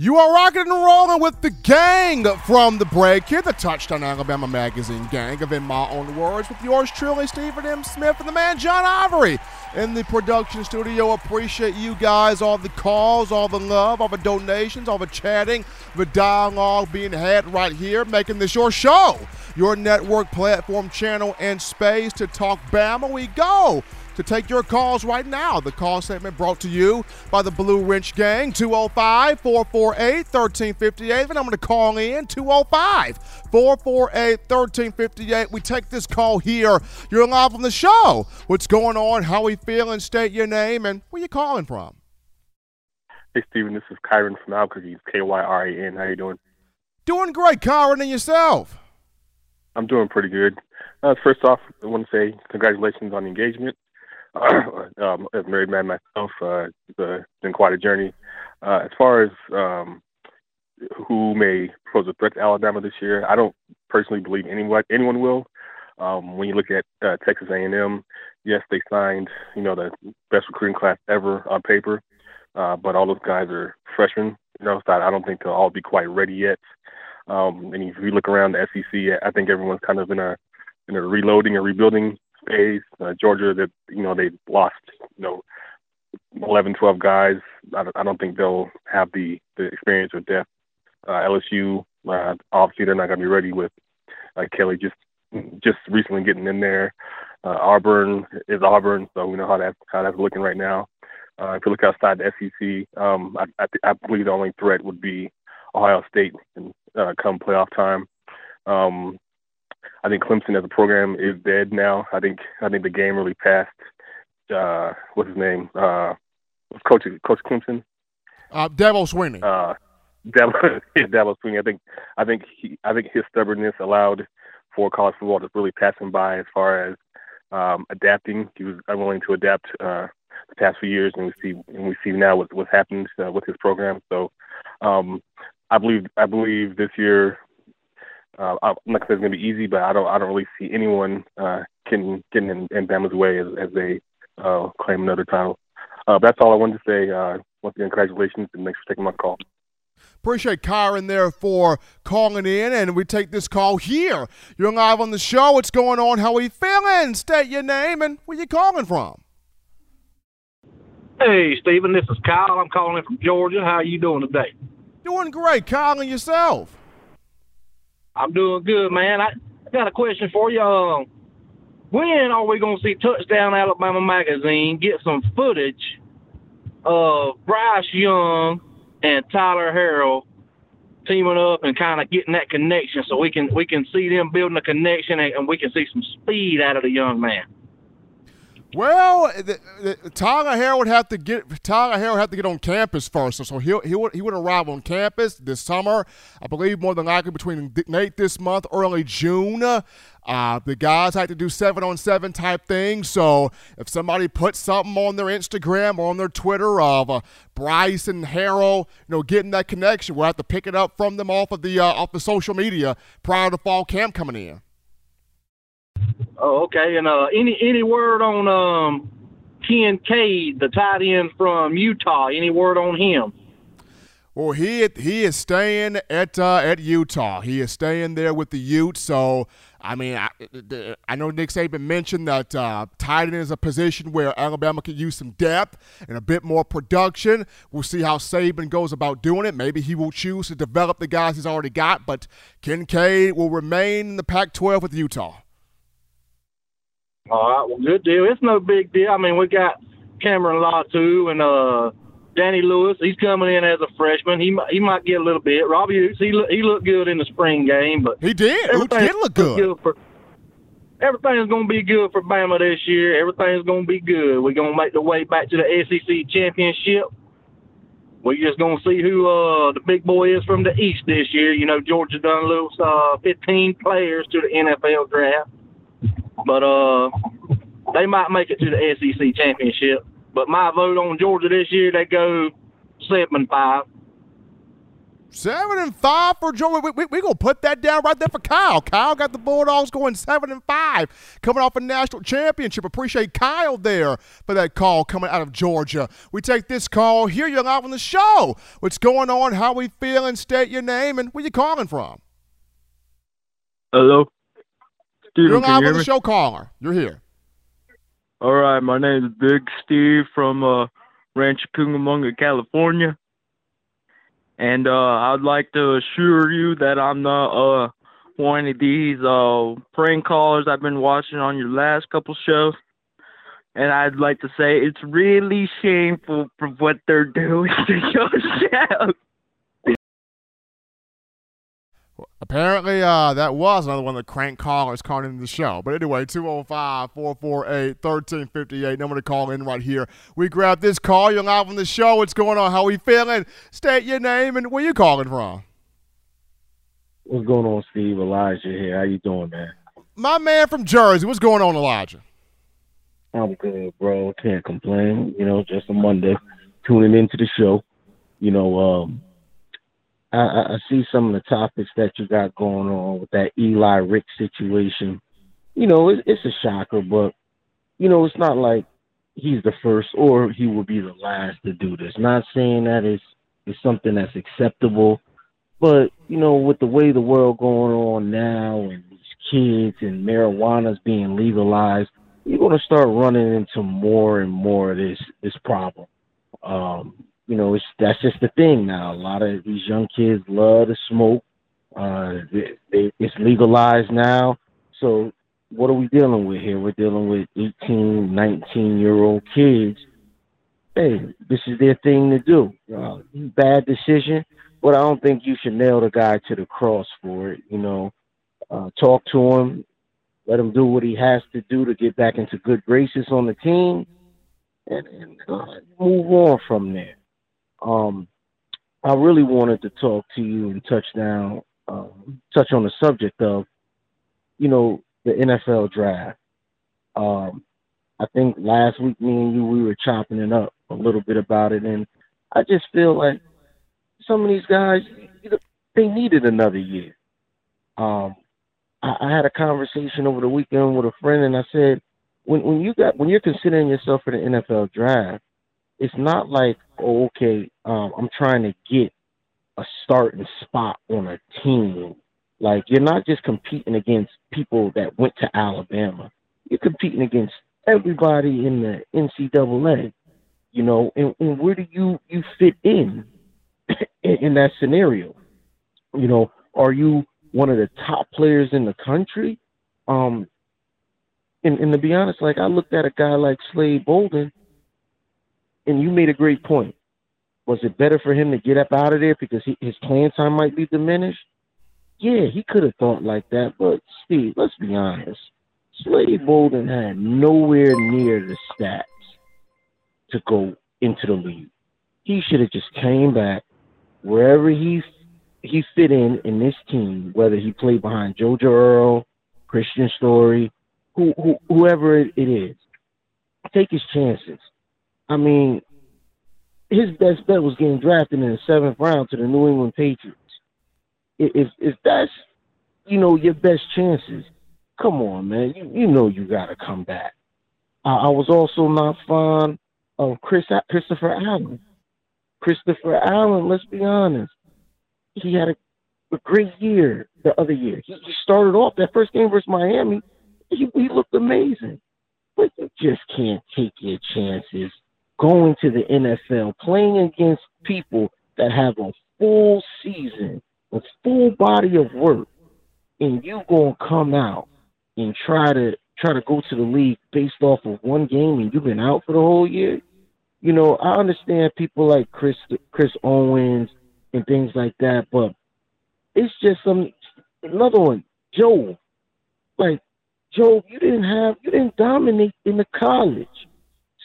You are rocking and rolling with the gang from the break here, the Touchdown Alabama Magazine gang of In My Own Words with yours truly, Stephen M. Smith and the man John Ivory in the production studio. Appreciate you guys, all the calls, all the love, all the donations, all the chatting, the dialogue being had right here, making this your show, your network platform, channel, and space to talk Bama. We go to take your calls right now. The call segment brought to you by the Blue Wrench Gang, 205 448 1358. And I'm going to call in, 205 448 1358. We take this call here. You're live on the show. What's going on? How are we feeling? State your name and where you calling from? Hey, Stephen, this is Kyran from Albuquerque. K Y R A N. How you doing? Doing great, Kyran, and yourself? I'm doing pretty good. Uh, first off, I want to say congratulations on the engagement. (clears throat) um, as a married man myself, uh, it's uh, been quite a journey. Uh, as far as um, who may pose a threat to Alabama this year, I don't personally believe anyone anyone will. Um, when you look at uh, Texas A&M, yes, they signed you know the best recruiting class ever on paper, uh, but all those guys are freshmen. You know, so I don't think they'll all be quite ready yet. Um, and if you look around the SEC, I think everyone's kind of in a in a reloading and rebuilding Uh, Georgia, that you know they lost you know 11, 12 guys. I don't, I don't think they'll have the the experience or depth. Uh, LSU, uh, obviously, they're not going to be ready with uh, Kelly just just recently getting in there. Uh, Auburn is Auburn, so we know how that how that's looking right now. Uh, if you look outside the SEC, um, I, I, th- I believe the only threat would be Ohio State and uh, come playoff time. Um, I think Clemson as a program is dead now. I think I think the game really passed. Uh, what's his name? Uh, Coach Coach Clemson. Uh, Dabo Swinney. Uh, Dabo, (laughs) yeah, Dabo Swinney. I think I think he I think his stubbornness allowed for college football to really pass him by as far as um, adapting. He was unwilling to adapt uh, the past few years, and we see and we see now what what's happened uh, with his program. So um, I believe I believe this year. Uh, I'm not saying it's going to be easy, but I don't I don't really see anyone uh, getting getting in, in Bama's way as, as they uh, claim another title. Uh, that's all I wanted to say. Uh, once again, congratulations and thanks for taking my call. Appreciate Kyran there for calling in, and we take this call here. You're live on the show. What's going on? How are you feeling? State your name and where you calling from. Hey, Stephen, this is Kyle. I'm calling in from Georgia. How are you doing today? Doing great. Kyle and yourself? I'm doing good, man. I got a question for you. Uh, when are we to see Touchdown Alabama Magazine get some footage of Bryce Young and Tyler Harrell teaming up and kind of getting that connection, so we can we can see them building a connection and, and we can see some speed out of the young man. Well, the, the, Tyler Harrell would have to get Tyler Harrell would have to get on campus first, so he he would he would arrive on campus this summer. I believe more than likely between late this month, early June. Uh, the guys like to do seven on seven type things. So if somebody puts something on their Instagram or on their Twitter of uh, Bryce and Harrell, you know, getting that connection, we'll have to pick it up from them off of the uh, off the social media prior to fall camp coming in. Oh, okay. And uh, any any word on um, Kincaid, the tight end from Utah? Any word on him? Well, he he is staying at uh, at Utah. He is staying there with the Utes. So, I mean, I, I know Nick Saban mentioned that uh, tight end is a position where Alabama could use some depth and a bit more production. We'll see how Saban goes about doing it. Maybe he will choose to develop the guys he's already got, but Kincaid will remain in the Pac-12 with Utah. All right, well, good deal. It's no big deal. I mean, we got Cameron Latu and uh, Danny Lewis. He's coming in as a freshman. He he might get a little bit. Robbie Ouzts, he he looked good in the spring game, but he did. Ouzts did look good. good for, everything's going to be good for Bama this year. Everything's going to be good. We're going to make the way back to the SEC championship. We're just going to see who uh, the big boy is from the East this year. You know, Georgia done lose uh, 15 players to the NFL draft. But uh, they might make it to the SEC championship. But my vote on Georgia this year, they go seven and five. Seven and five for Georgia. We're we, we going to put that down right there for Kyle. Kyle got the Bulldogs going seven and five, coming off a national championship. Appreciate Kyle there for that call coming out of Georgia. We take this call here. You're live on the show. What's going on? How we feeling? State your name and where you calling from. Hello. Steven, You're live on the show, caller. You're here. All right, my name is Big Steve from uh, Rancho Cucamonga, California, and uh, I'd like to assure you that I'm not uh, one of these uh, prank callers I've been watching on your last couple shows. And I'd like to say it's really shameful for what they're (laughs) doing to your (laughs) Apparently, uh, that was another one of the crank callers calling into the show. But anyway, 205 448 1358. Number to call in right here. We grab this call. You're live on the show. What's going on? How we feeling? State your name and where you calling from. What's going on, Steve? Elijah here. How you doing, man? My man from Jersey. What's going on, Elijah? I'm good, bro. Can't complain. You know, just a Monday. Tuning into the show. You know, um, I, I see some of the topics that you got going on with that Eli Rick situation. You know, it, it's a shocker, but you know, it's not like he's the first or he will be the last to do this. Not saying that is is something that's acceptable, but you know, with the way the world going on now and these kids and marijuana's being legalized, you're to start running into more and more of this this problem. Um, you know, it's that's just the thing now. A lot of these young kids love to smoke. Uh, they, they, it's legalized now. So what are we dealing with here? We're dealing with 18, 19 year old kids. Hey, this is their thing to do. Uh, bad decision, but I don't think you should nail the guy to the cross for it. You know, uh, talk to him, let him do what he has to do to get back into good graces on the team, and, and uh, move on from there. Um, I really wanted to talk to you and touch down, um, touch on the subject of, you know, the NFL draft. Um, I think last week me and you we were chopping it up a little bit about it, and I just feel like some of these guys, they needed another year. Um, I, I had a conversation over the weekend with a friend, and I said, when when you got when you're considering yourself for the NFL draft, it's not like, oh, okay, um, I'm trying to get a starting spot on a team. Like you're not just competing against people that went to Alabama. You're competing against everybody in the NCAA. You know, and, and where do you you fit in, (coughs) in in that scenario? You know, are you one of the top players in the country? Um, and, and to be honest, like I looked at a guy like Slade Bolden, and you made a great point. Was it better for him to get up out of there because he, his playing time might be diminished? Yeah, he could have thought like that, but Steve, let's be honest. Slade Bolden had nowhere near the stats to go into the league. He should have just came back wherever he he fit in in this team, whether he played behind JoJo Earle, Christian Story, who, who whoever it is. Take his chances. I mean, his best bet was getting drafted in the seventh round to the New England Patriots. If if that's you know your best chances, come on, man. You you know you got to come back. I, I was also not fond of Chris Christopher Allen. Christopher Allen, let's be honest, he had a, a great year the other year. He, he started off that first game versus Miami. He, he looked amazing, but you just can't take your chances going to the NFL, playing against people that have a full season, a full body of work, and you gonna come out and try to try to go to the league based off of one game and you've been out for the whole year. You know, I understand people like Chris Chris Owens and things like that, but it's just some another one, Joe. Like Joe, you didn't have you didn't dominate in the college.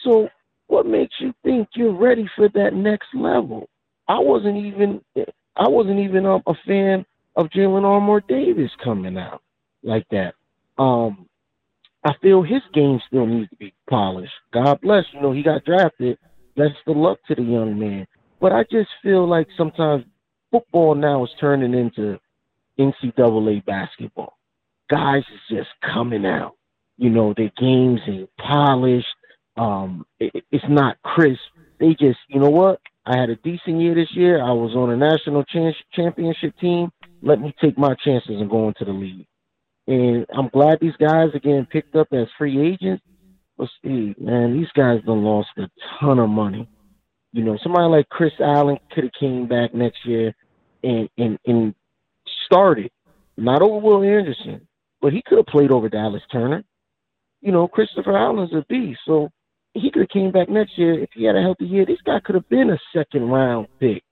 So what makes you think you're ready for that next level? I wasn't even I wasn't even a, a fan of Jalyn Armour Davis coming out like that. Um, I feel his game still needs to be polished. God bless, you know, he got drafted. Best of luck to the young man. But I just feel like sometimes football now is turning into NCAA basketball. Guys is just coming out. You know, their games ain't polished. Um, it, it's not crisp. They just, you know what? I had a decent year this year. I was on a national ch- championship team. Let me take my chances and go into the league. And I'm glad these guys are getting picked up as free agents. But see, man, these guys done lost a ton of money. You know, somebody like Chris Allen could have came back next year and and and started, not over Will Anderson, but he could have played over Dallas Turner. You know, Christopher Allen's a beast, so he could have came back next year if he had a healthy year. This guy could have been a second round pick,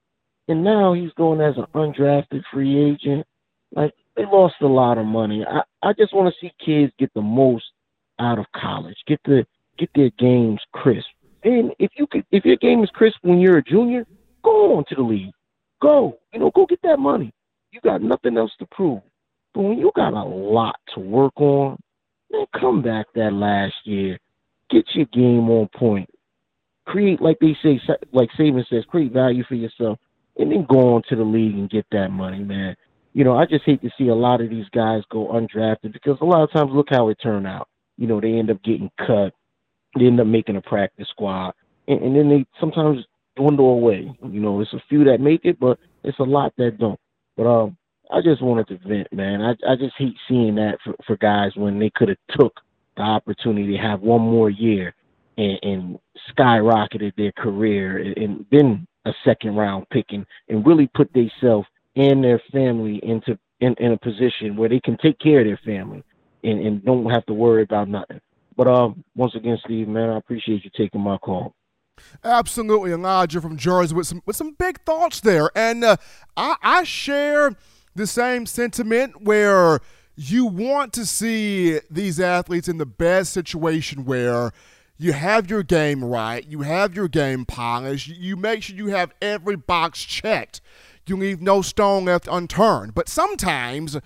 and now he's going as an undrafted free agent. Like they lost a lot of money. I I just want to see kids get the most out of college. Get the get their games crisp. And if you could, if your game is crisp when you're a junior, go on to the league. Go, you know, go get that money. You got nothing else to prove. But when you got a lot to work on, man, come back that last year. Get your game on point. Create, like they say, like Saban says, create value for yourself, and then go on to the league and get that money, man. You know, I just hate to see a lot of these guys go undrafted because a lot of times, look how it turned out you know, they end up getting cut. They end up making a practice squad, and, and then they sometimes dwindle away. You know, it's a few that make it, but it's a lot that don't. But um, I just wanted to vent, man. I I just hate seeing that for, for guys when they could have took the opportunity to have one more year and, and skyrocketed their career and, and been a second round picking and really put themselves and their family into in, in a position where they can take care of their family and, and don't have to worry about nothing. But um, once again, Steve, man, I appreciate you taking my call. Absolutely, Elijah from Jersey with some with some big thoughts there, and uh, I, I share the same sentiment where you want to see these athletes in the best situation where you have your game right, you have your game polished, you make sure you have every box checked, you leave no stone left unturned. But sometimes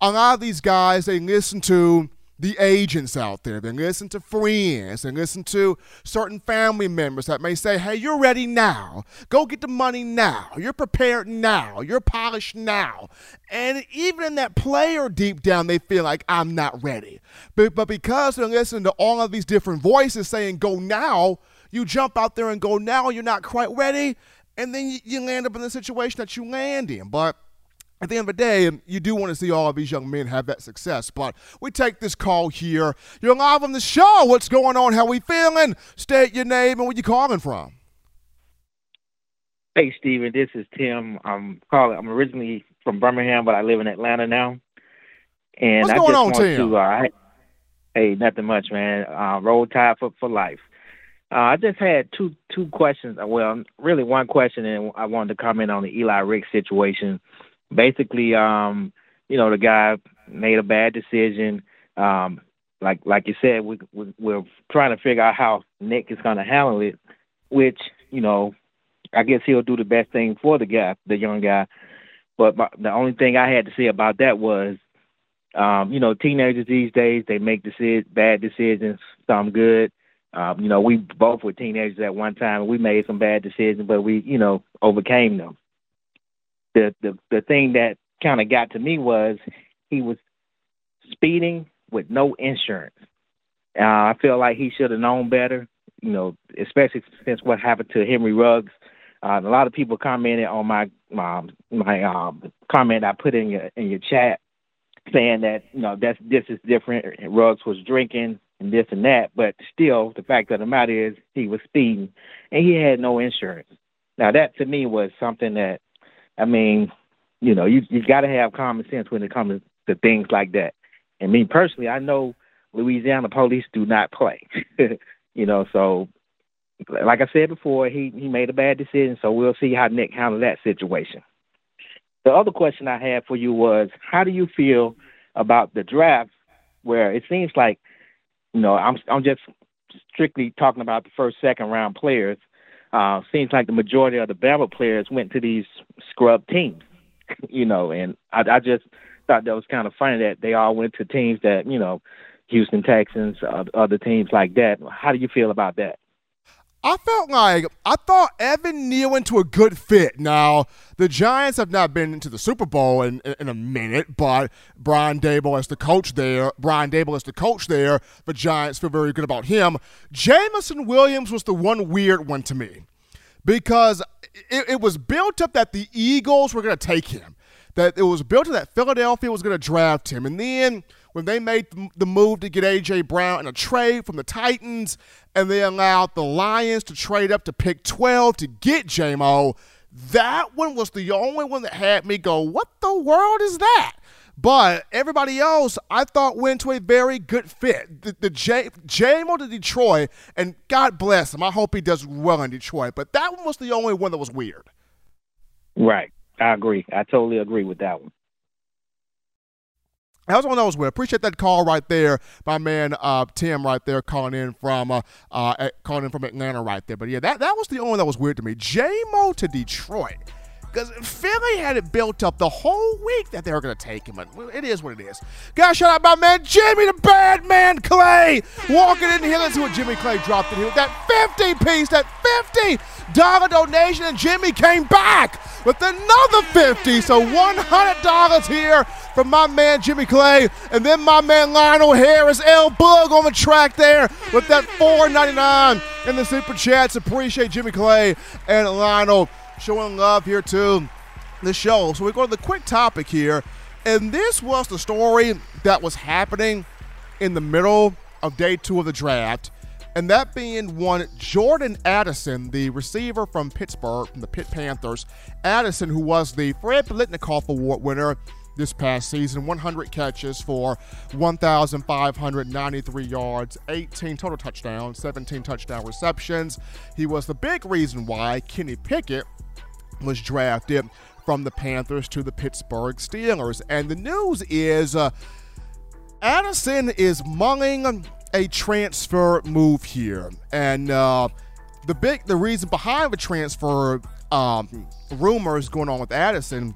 a lot of these guys, they listen to the agents out there, then listen to friends, and listen to certain family members that may say, hey, you're ready now. Go get the money now. You're prepared now. You're polished now. And even in that player deep down, they feel like I'm not ready. But, but because they're listening to all of these different voices saying, go now, you jump out there and go now, you're not quite ready. And then you, you land up in the situation that you land in. But at the end of the day, you do want to see all of these young men have that success. But we take this call here. You're live on the show. What's going on? How we feeling? State your name and where you calling from. Hey, Steven, this is Tim. I'm calling. I'm originally from Birmingham, but I live in Atlanta now. And What's I going just on, Tim? to. Uh, hey, nothing much, man. Uh, roll tide for for life. Uh, I just had two two questions. Well, really one question, and I wanted to comment on the Eli Ricks situation basically, um, you know, the guy made a bad decision. Um, like like you said, we, we we're trying to figure out how Nick is going to handle it, which you know, I guess he'll do the best thing for the guy, the young guy. But my, the only thing I had to say about that was, um, you know, teenagers these days they make deci- bad decisions, some good. Um, you know, we both were teenagers at one time. We made some bad decisions, but we, you know, overcame them the the the thing that kind of got to me was he was speeding with no insurance. Uh, I feel like he should have known better, you know, especially since what happened to Henry Ruggs. Uh, a lot of people commented on my my my um, comment I put in your in your chat saying that you know that's this is different. Ruggs was drinking and this and that, but still, the fact of the matter is he was speeding and he had no insurance. Now that to me was something that I mean, you know, you you got to have common sense when it comes to things like that. And me personally, I know Louisiana police do not play. (laughs) you know, so like I said before, he he made a bad decision. So we'll see how Nick handled that situation. The other question I had for you was, how do you feel about the draft, where it seems like, you know, I'm I'm just strictly talking about the first, second round players uh, seems like the majority of the Bama players went to these scrub teams, (laughs) you know, and I, I just thought that was kind of funny that they all went to teams that, you know, Houston Texans, uh, other teams like that. How do you feel about that? I felt like I thought Evan Neal into a good fit. Now the Giants have not been into the Super Bowl in, in, a minute, but Brian Daboll as the coach there, Brian Daboll as the coach there, the Giants feel very good about him. Jameson Williams was the one weird one to me because it, it was built up that the Eagles were going to take him, that it was built up that Philadelphia was going to draft him, and then when they made the move to get A.J. Brown in a trade from the Titans, and they allowed the Lions to trade up to pick 12 to get Jamo, that one was the only one that had me go, what the world is that? But everybody else, I thought went to a very good fit. The, the J, Jamo to Detroit, and God bless him. I hope he does well in Detroit. But that one was the only one that was weird. Right. I agree. I totally agree with that one. That was one that was weird. Appreciate that call right there, my man uh, Tim right there calling in from uh, uh, calling in from Atlanta right there. But yeah, that, that was the only one that was weird to me. Jamo to Detroit. Because Philly had it built up the whole week that they were going to take him. But it is what it is. Guys, shout out my man Jimmy the Bad Man Clay. Walking in here. Let's see what Jimmy Clay dropped in here with that 50 piece, that $50 donation. And Jimmy came back with another 50 So $100 here from my man Jimmy Clay. And then my man Lionel Harris, L Bug on the track there with that $4.99 in the super chats. Appreciate Jimmy Clay and Lionel showing love here to the show. So we go to the quick topic here. And this was the story that was happening in the middle of day two of the draft. And that being one Jordan Addison, the receiver from Pittsburgh, from the Pitt Panthers. Addison, who was the Fred Biletnikoff Award winner this past season 100 catches for 1,593 yards, 18 total touchdowns, 17 touchdown receptions. He was the big reason why Kenny Pickett was drafted from the Panthers to the Pittsburgh Steelers. And the news is uh, Addison is mulling a transfer move here. And uh, the big the reason behind the transfer um, rumors going on with Addison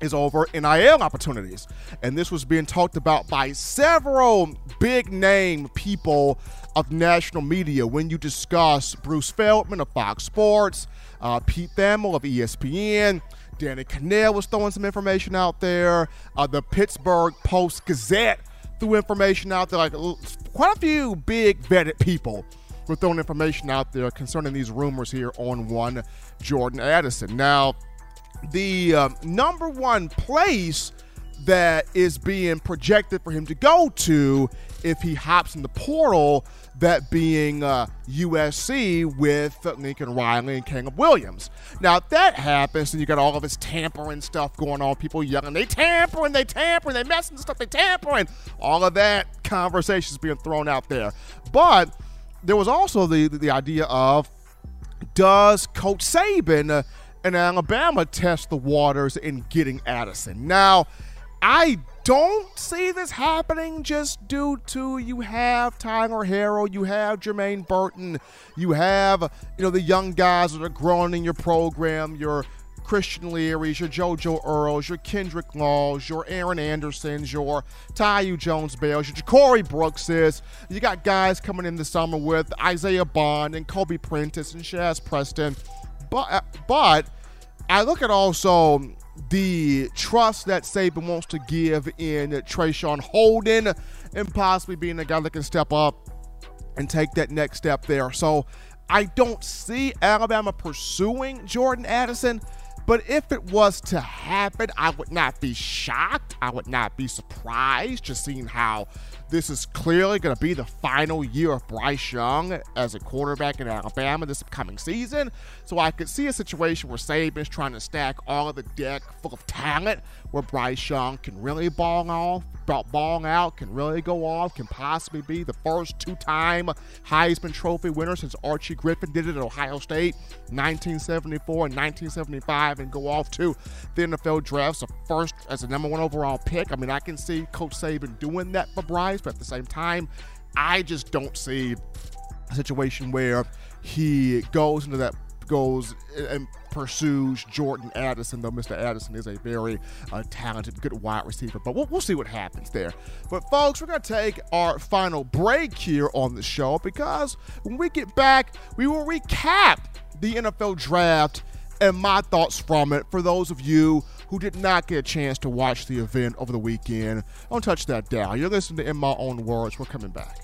is over NIL opportunities. And this was being talked about by several big name people of national media when you discuss Bruce Feldman of Fox Sports, uh, Pete Thamel of ESPN. Danny Kanell was throwing some information out there. Uh, the Pittsburgh Post Gazette threw information out there. Like quite a few big vetted people were throwing information out there concerning these rumors here on one Jordan Addison. Now, the uh, number one place that is being projected for him to go to if he hops in the portal, that being uh, USC with Lincoln Riley and Caleb Williams. Now, if that happens, and you got all of this tampering stuff going on, people yelling, they tampering, they tampering, they messing stuff, they tampering. All of that conversation is being thrown out there. But there was also the, the idea of does Coach Saban uh, in Alabama test the waters in getting Addison? Now, I don't see this happening just due to you have Tyler Harrell, you have Jermaine Burton, you have you know the young guys that are growing in your program, your Christian Leary's, your JoJo Earls, your Kendrick Laws, your Aaron Andersons, your Taiu Jones Bales, your Ja'Corey Brookses. You got guys coming in the summer with Isaiah Bond and Kobe Prentice and Shazz Preston. But, uh, but I look at also the trust that Saban wants to give in Traeshon Holden and possibly being a guy that can step up and take that next step there. So I don't see Alabama pursuing Jordan Addison. But if it was to happen, I would not be shocked. I would not be surprised just seeing how this is clearly going to be the final year of Bryce Young as a quarterback in Alabama this upcoming season. So I could see a situation where Saban's trying to stack all of the deck full of talent where Bryce Young can really ball off, ball out, can really go off, can possibly be the first two-time Heisman Trophy winner since Archie Griffin did it at Ohio State 1974 and 1975 and go off to the NFL draft. So first as a number one overall pick. I mean, I can see Coach Saban doing that for Bryce, but at the same time, I just don't see a situation where he goes into that goes and pursues Jordan Addison, though Mr. Addison is a very uh, talented, good wide receiver. But we'll, we'll see what happens there. But, folks, we're going to take our final break here on the show because when we get back, we will recap the NFL draft and my thoughts from it for those of you who did not get a chance to watch the event over the weekend. Don't touch that down. You're listening to In My Own Words. We're coming back.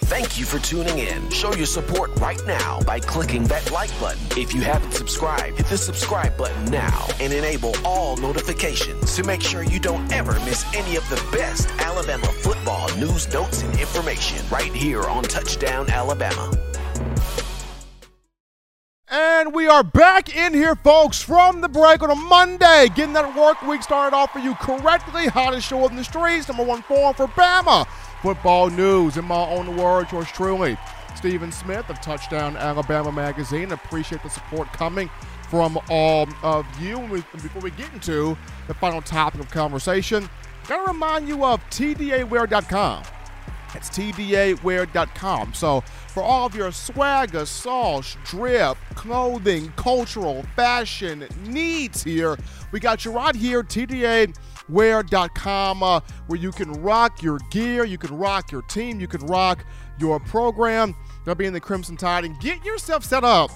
Thank you for tuning in. Show your support right now by clicking that like button. If you haven't subscribed, hit the subscribe button now and enable all notifications to make sure you don't ever miss any of the best Alabama football news, notes, and information right here on Touchdown Alabama. And we are back in here, folks, from the break on a Monday. Getting that work week started off for you correctly. Hottest show in the streets, number one forum for Bama football news. In my own words, yours truly, Stephen Smith of Touchdown Alabama Magazine. Appreciate the support coming from all of you. And before we get into the final topic of conversation, got to remind you of TDAwear.com. It's TDAwear.com. So for all of your swagger, sauce, drip, clothing, cultural, fashion needs here, we got you right here, TDA TDAwear.com, uh, where you can rock your gear, you can rock your team, you can rock your program. They'll be in the Crimson Tide and get yourself set up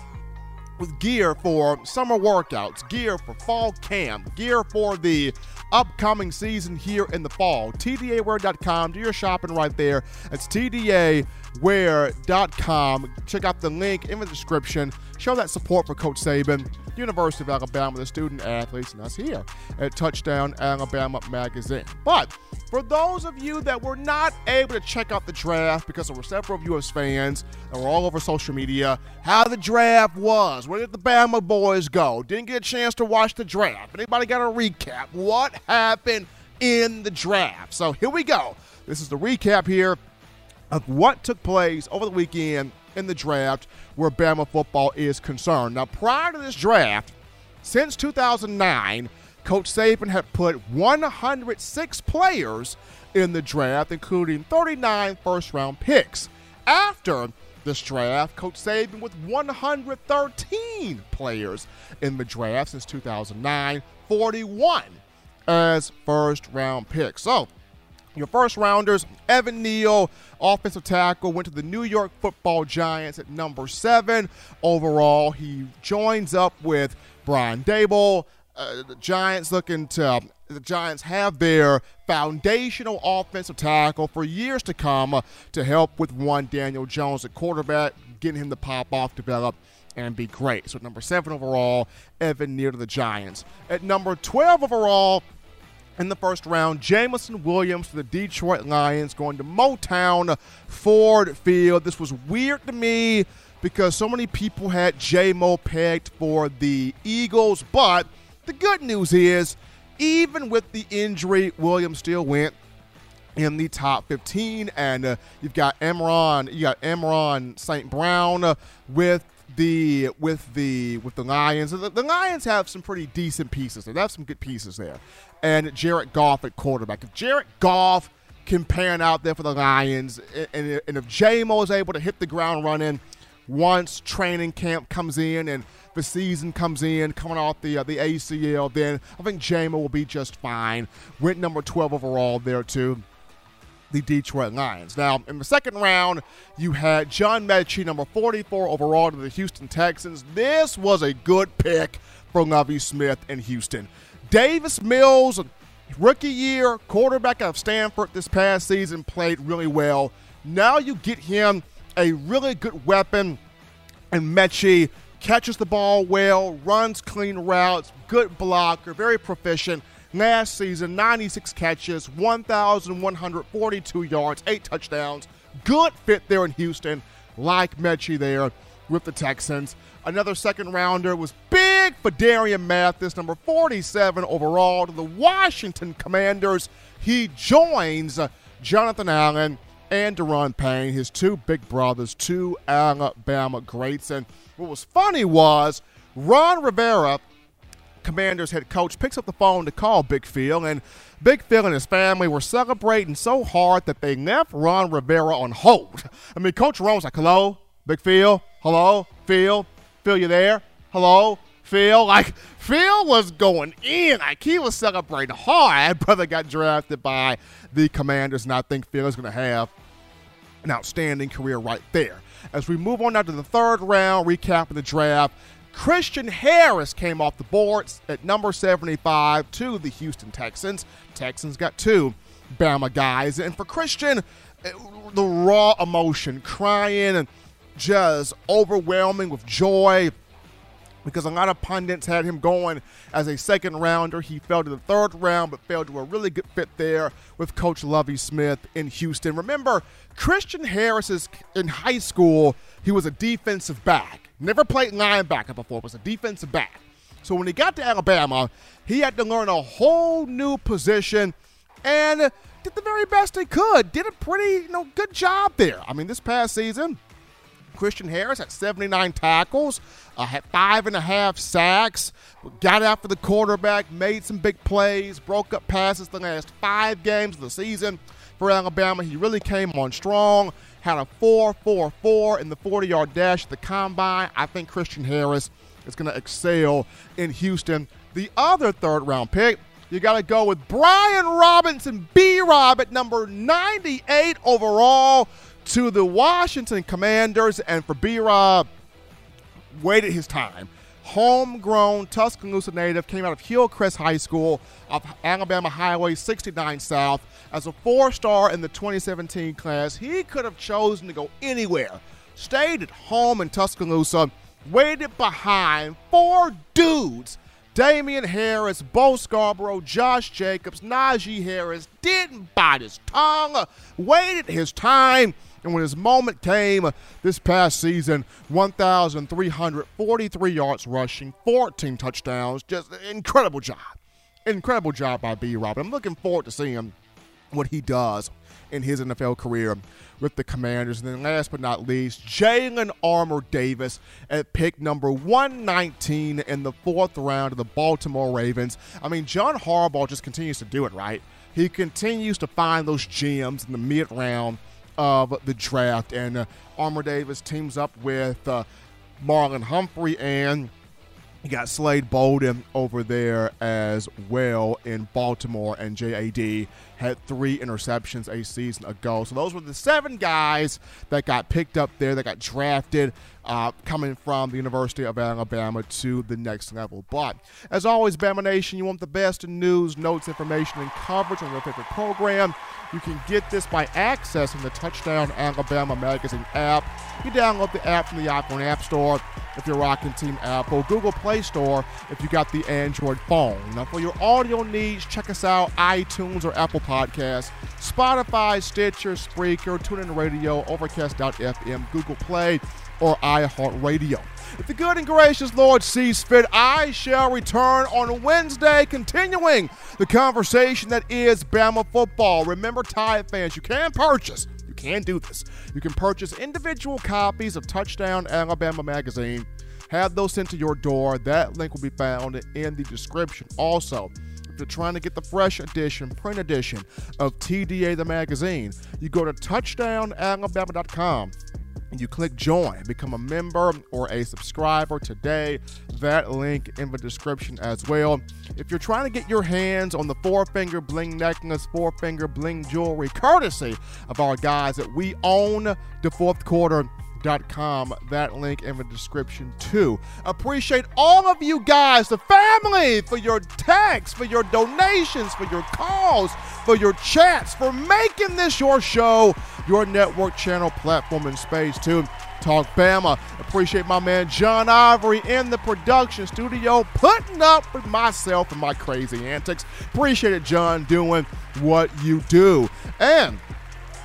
with gear for summer workouts, gear for fall camp, gear for the upcoming season here in the fall. TDAwear.com. Do your shopping right there. It's TDAwear.com. Check out the link in the description. Show that support for Coach Saban, University of Alabama, the student athletes, and us here at Touchdown Alabama Magazine. But for those of you that were not able to check out the draft because there were several of you as fans that were all over social media, how the draft was, where did the Bama boys go? Didn't get a chance to watch the draft. Anybody got a recap? What happened in the draft? So here we go. This is the recap here of what took place over the weekend in the draft where Bama football is concerned. Now, prior to this draft, since 2009, Coach Saban had put 106 players in the draft, including 39 first round picks. After this draft, Coach Saban with 113 players in the draft since 2009, 41 as first round picks. So, your first rounders, Evan Neal, offensive tackle, went to the New York football Giants at number seven. Overall, he joins up with Brian Daboll. Uh, the Giants looking to the Giants have their foundational offensive tackle for years to come uh, to help with one Daniel Jones at quarterback, getting him to pop off, develop, and be great. So number seven overall, Evan Neal to the Giants. At number 12 overall, in the first round. Jameson Williams to the Detroit Lions going to Motown Ford Field. This was weird to me because so many people had Jamo pegged for the Eagles, but the good news is even with the injury, Williams still went in the top 15 and uh, you've got Amon-Ra, you got Amon-Ra St. Brown uh, with the with the with the Lions. The, the, Lions have some pretty decent pieces. They have some good pieces there and Jared Goff at quarterback. If Jared Goff can pan out there for the Lions, and, and if Jamo is able to hit the ground running once training camp comes in and the season comes in, coming off the uh, the ACL, then I think Jamo will be just fine. Went number 12 overall there too the Detroit Lions. Now, in the second round, you had John Metchie, number 44 overall to the Houston Texans. This was a good pick for Lovie Smith in Houston. Davis Mills, rookie year, quarterback out of Stanford this past season, played really well. Now you get him a really good weapon, and Metchie catches the ball well, runs clean routes, good blocker, very proficient. Last season, 96 catches, 1,142 yards, eight touchdowns. Good fit there in Houston, like Metchie there with the Texans. Another second rounder was big Phidarian Mathis, number 47 overall to the Washington Commanders. He joins Jonathan Allen and Daron Payne, his two big brothers, two Alabama greats. And what was funny was Ron Rivera, Commanders head coach, picks up the phone to call Big Phil, and Big Phil and his family were celebrating so hard that they left Ron Rivera on hold. I mean, Coach Ron was like, hello, Big Phil, hello, Phil, Phil, you there? Hello? Phil? Like, Phil was going in. Like, he was celebrating hard. (laughs) Brother got drafted by the Commanders, and I think Phil is going to have an outstanding career right there. As we move on now to the third round, recapping the draft, Christian Harris came off the boards at number 75 to the Houston Texans. Texans got two Bama guys. And for Christian, uh, the raw emotion, crying and just overwhelming with joy because a lot of pundits had him going as a second rounder. He fell to the third round, but fell to a really good fit there with Coach Lovie Smith in Houston. Remember, Christian Harris is in high school, he was a defensive back. Never played linebacker before, was a defensive back. So when he got to Alabama, he had to learn a whole new position and did the very best he could. Did a pretty, you know, good job there. I mean, this past season, Christian Harris had 79 tackles, uh, had five and a half sacks, got after the quarterback, made some big plays, broke up passes the last five games of the season for Alabama. He really came on strong, had a 4 4 4 in the 40 yard dash the combine. I think Christian Harris is going to excel in Houston. The other third round pick You got to go with Brian Robinson, B Rob at number 98 overall to the Washington Commanders. And for B Rob, waited his time. Homegrown Tuscaloosa native, came out of Hillcrest High School of Alabama Highway 69 South as a four star in the 2017 class. He could have chosen to go anywhere. Stayed at home in Tuscaloosa, waited behind four dudes Damien Harris, Bo Scarborough, Josh Jacobs, Najee Harris didn't bite his tongue, waited his time, and when his moment came uh, this past season, 1,343 yards rushing, 14 touchdowns, just incredible job. Incredible job by B. Rob. I'm looking forward to seeing what he does in his NFL career with the Commanders. And then last but not least, Jalyn Armour Davis at pick number 119 in the fourth round of the Baltimore Ravens. I mean, John Harbaugh just continues to do it, right? He continues to find those gems in the mid round of the draft. And uh, Armour Davis teams up with uh, Marlon Humphrey and you got Slade Bolden over there as well in Baltimore, and JAD had three interceptions a season ago. So those were the seven guys that got picked up there, that got drafted, uh, coming from the University of Alabama to the next level. But as always, Bama Nation, you want the best in news, notes, information, and coverage on your favorite program. You can get this by accessing the Touchdown Alabama Magazine app. You download the app from the iPhone App Store if you're rocking Team Apple, Google Play Store if you got the Android phone. Now, for your audio needs, check us out iTunes or Apple Podcasts, Spotify, Stitcher, Spreaker, TuneIn Radio, Overcast.fm, Google Play, or iHeartRadio. If the good and gracious Lord sees fit, I shall return on Wednesday, continuing the conversation that is Bama football. Remember, Tide fans, you can purchase you can do this. You can purchase individual copies of Touchdown Alabama magazine, have those sent to your door. That link will be found in the description. Also, if you're trying to get the fresh edition, print edition of TDA the magazine, you go to touchdownalabama.com you click join, become a member or a subscriber today. That link in the description as well. If you're trying to get your hands on the four finger bling necklace, four finger bling jewelry, courtesy of our guys that we own the fourth quarter Com. That link in the description too. Appreciate all of you guys, the family, for your texts, for your donations, for your calls, for your chats, for making this your show, your network channel platform in space too. Talk Bama. Appreciate my man John Ivory in the production studio putting up with myself and my crazy antics. Appreciate it, John, doing what you do. And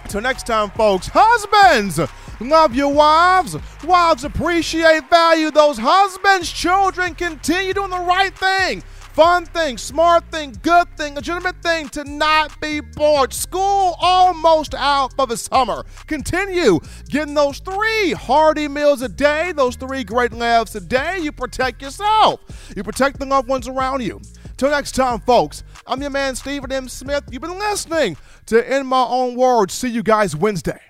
until next time, folks, husbands, love your wives. Wives appreciate, value those husbands. Children continue doing the right thing. Fun thing, smart thing, good thing, legitimate thing to not be bored. School almost out for the summer. Continue getting those three hearty meals a day, those three great laughs a day. You protect yourself, you protect the loved ones around you. Till next time, folks, I'm your man, Stephen M. Smith. You've been listening to In My Own Words. See you guys Wednesday.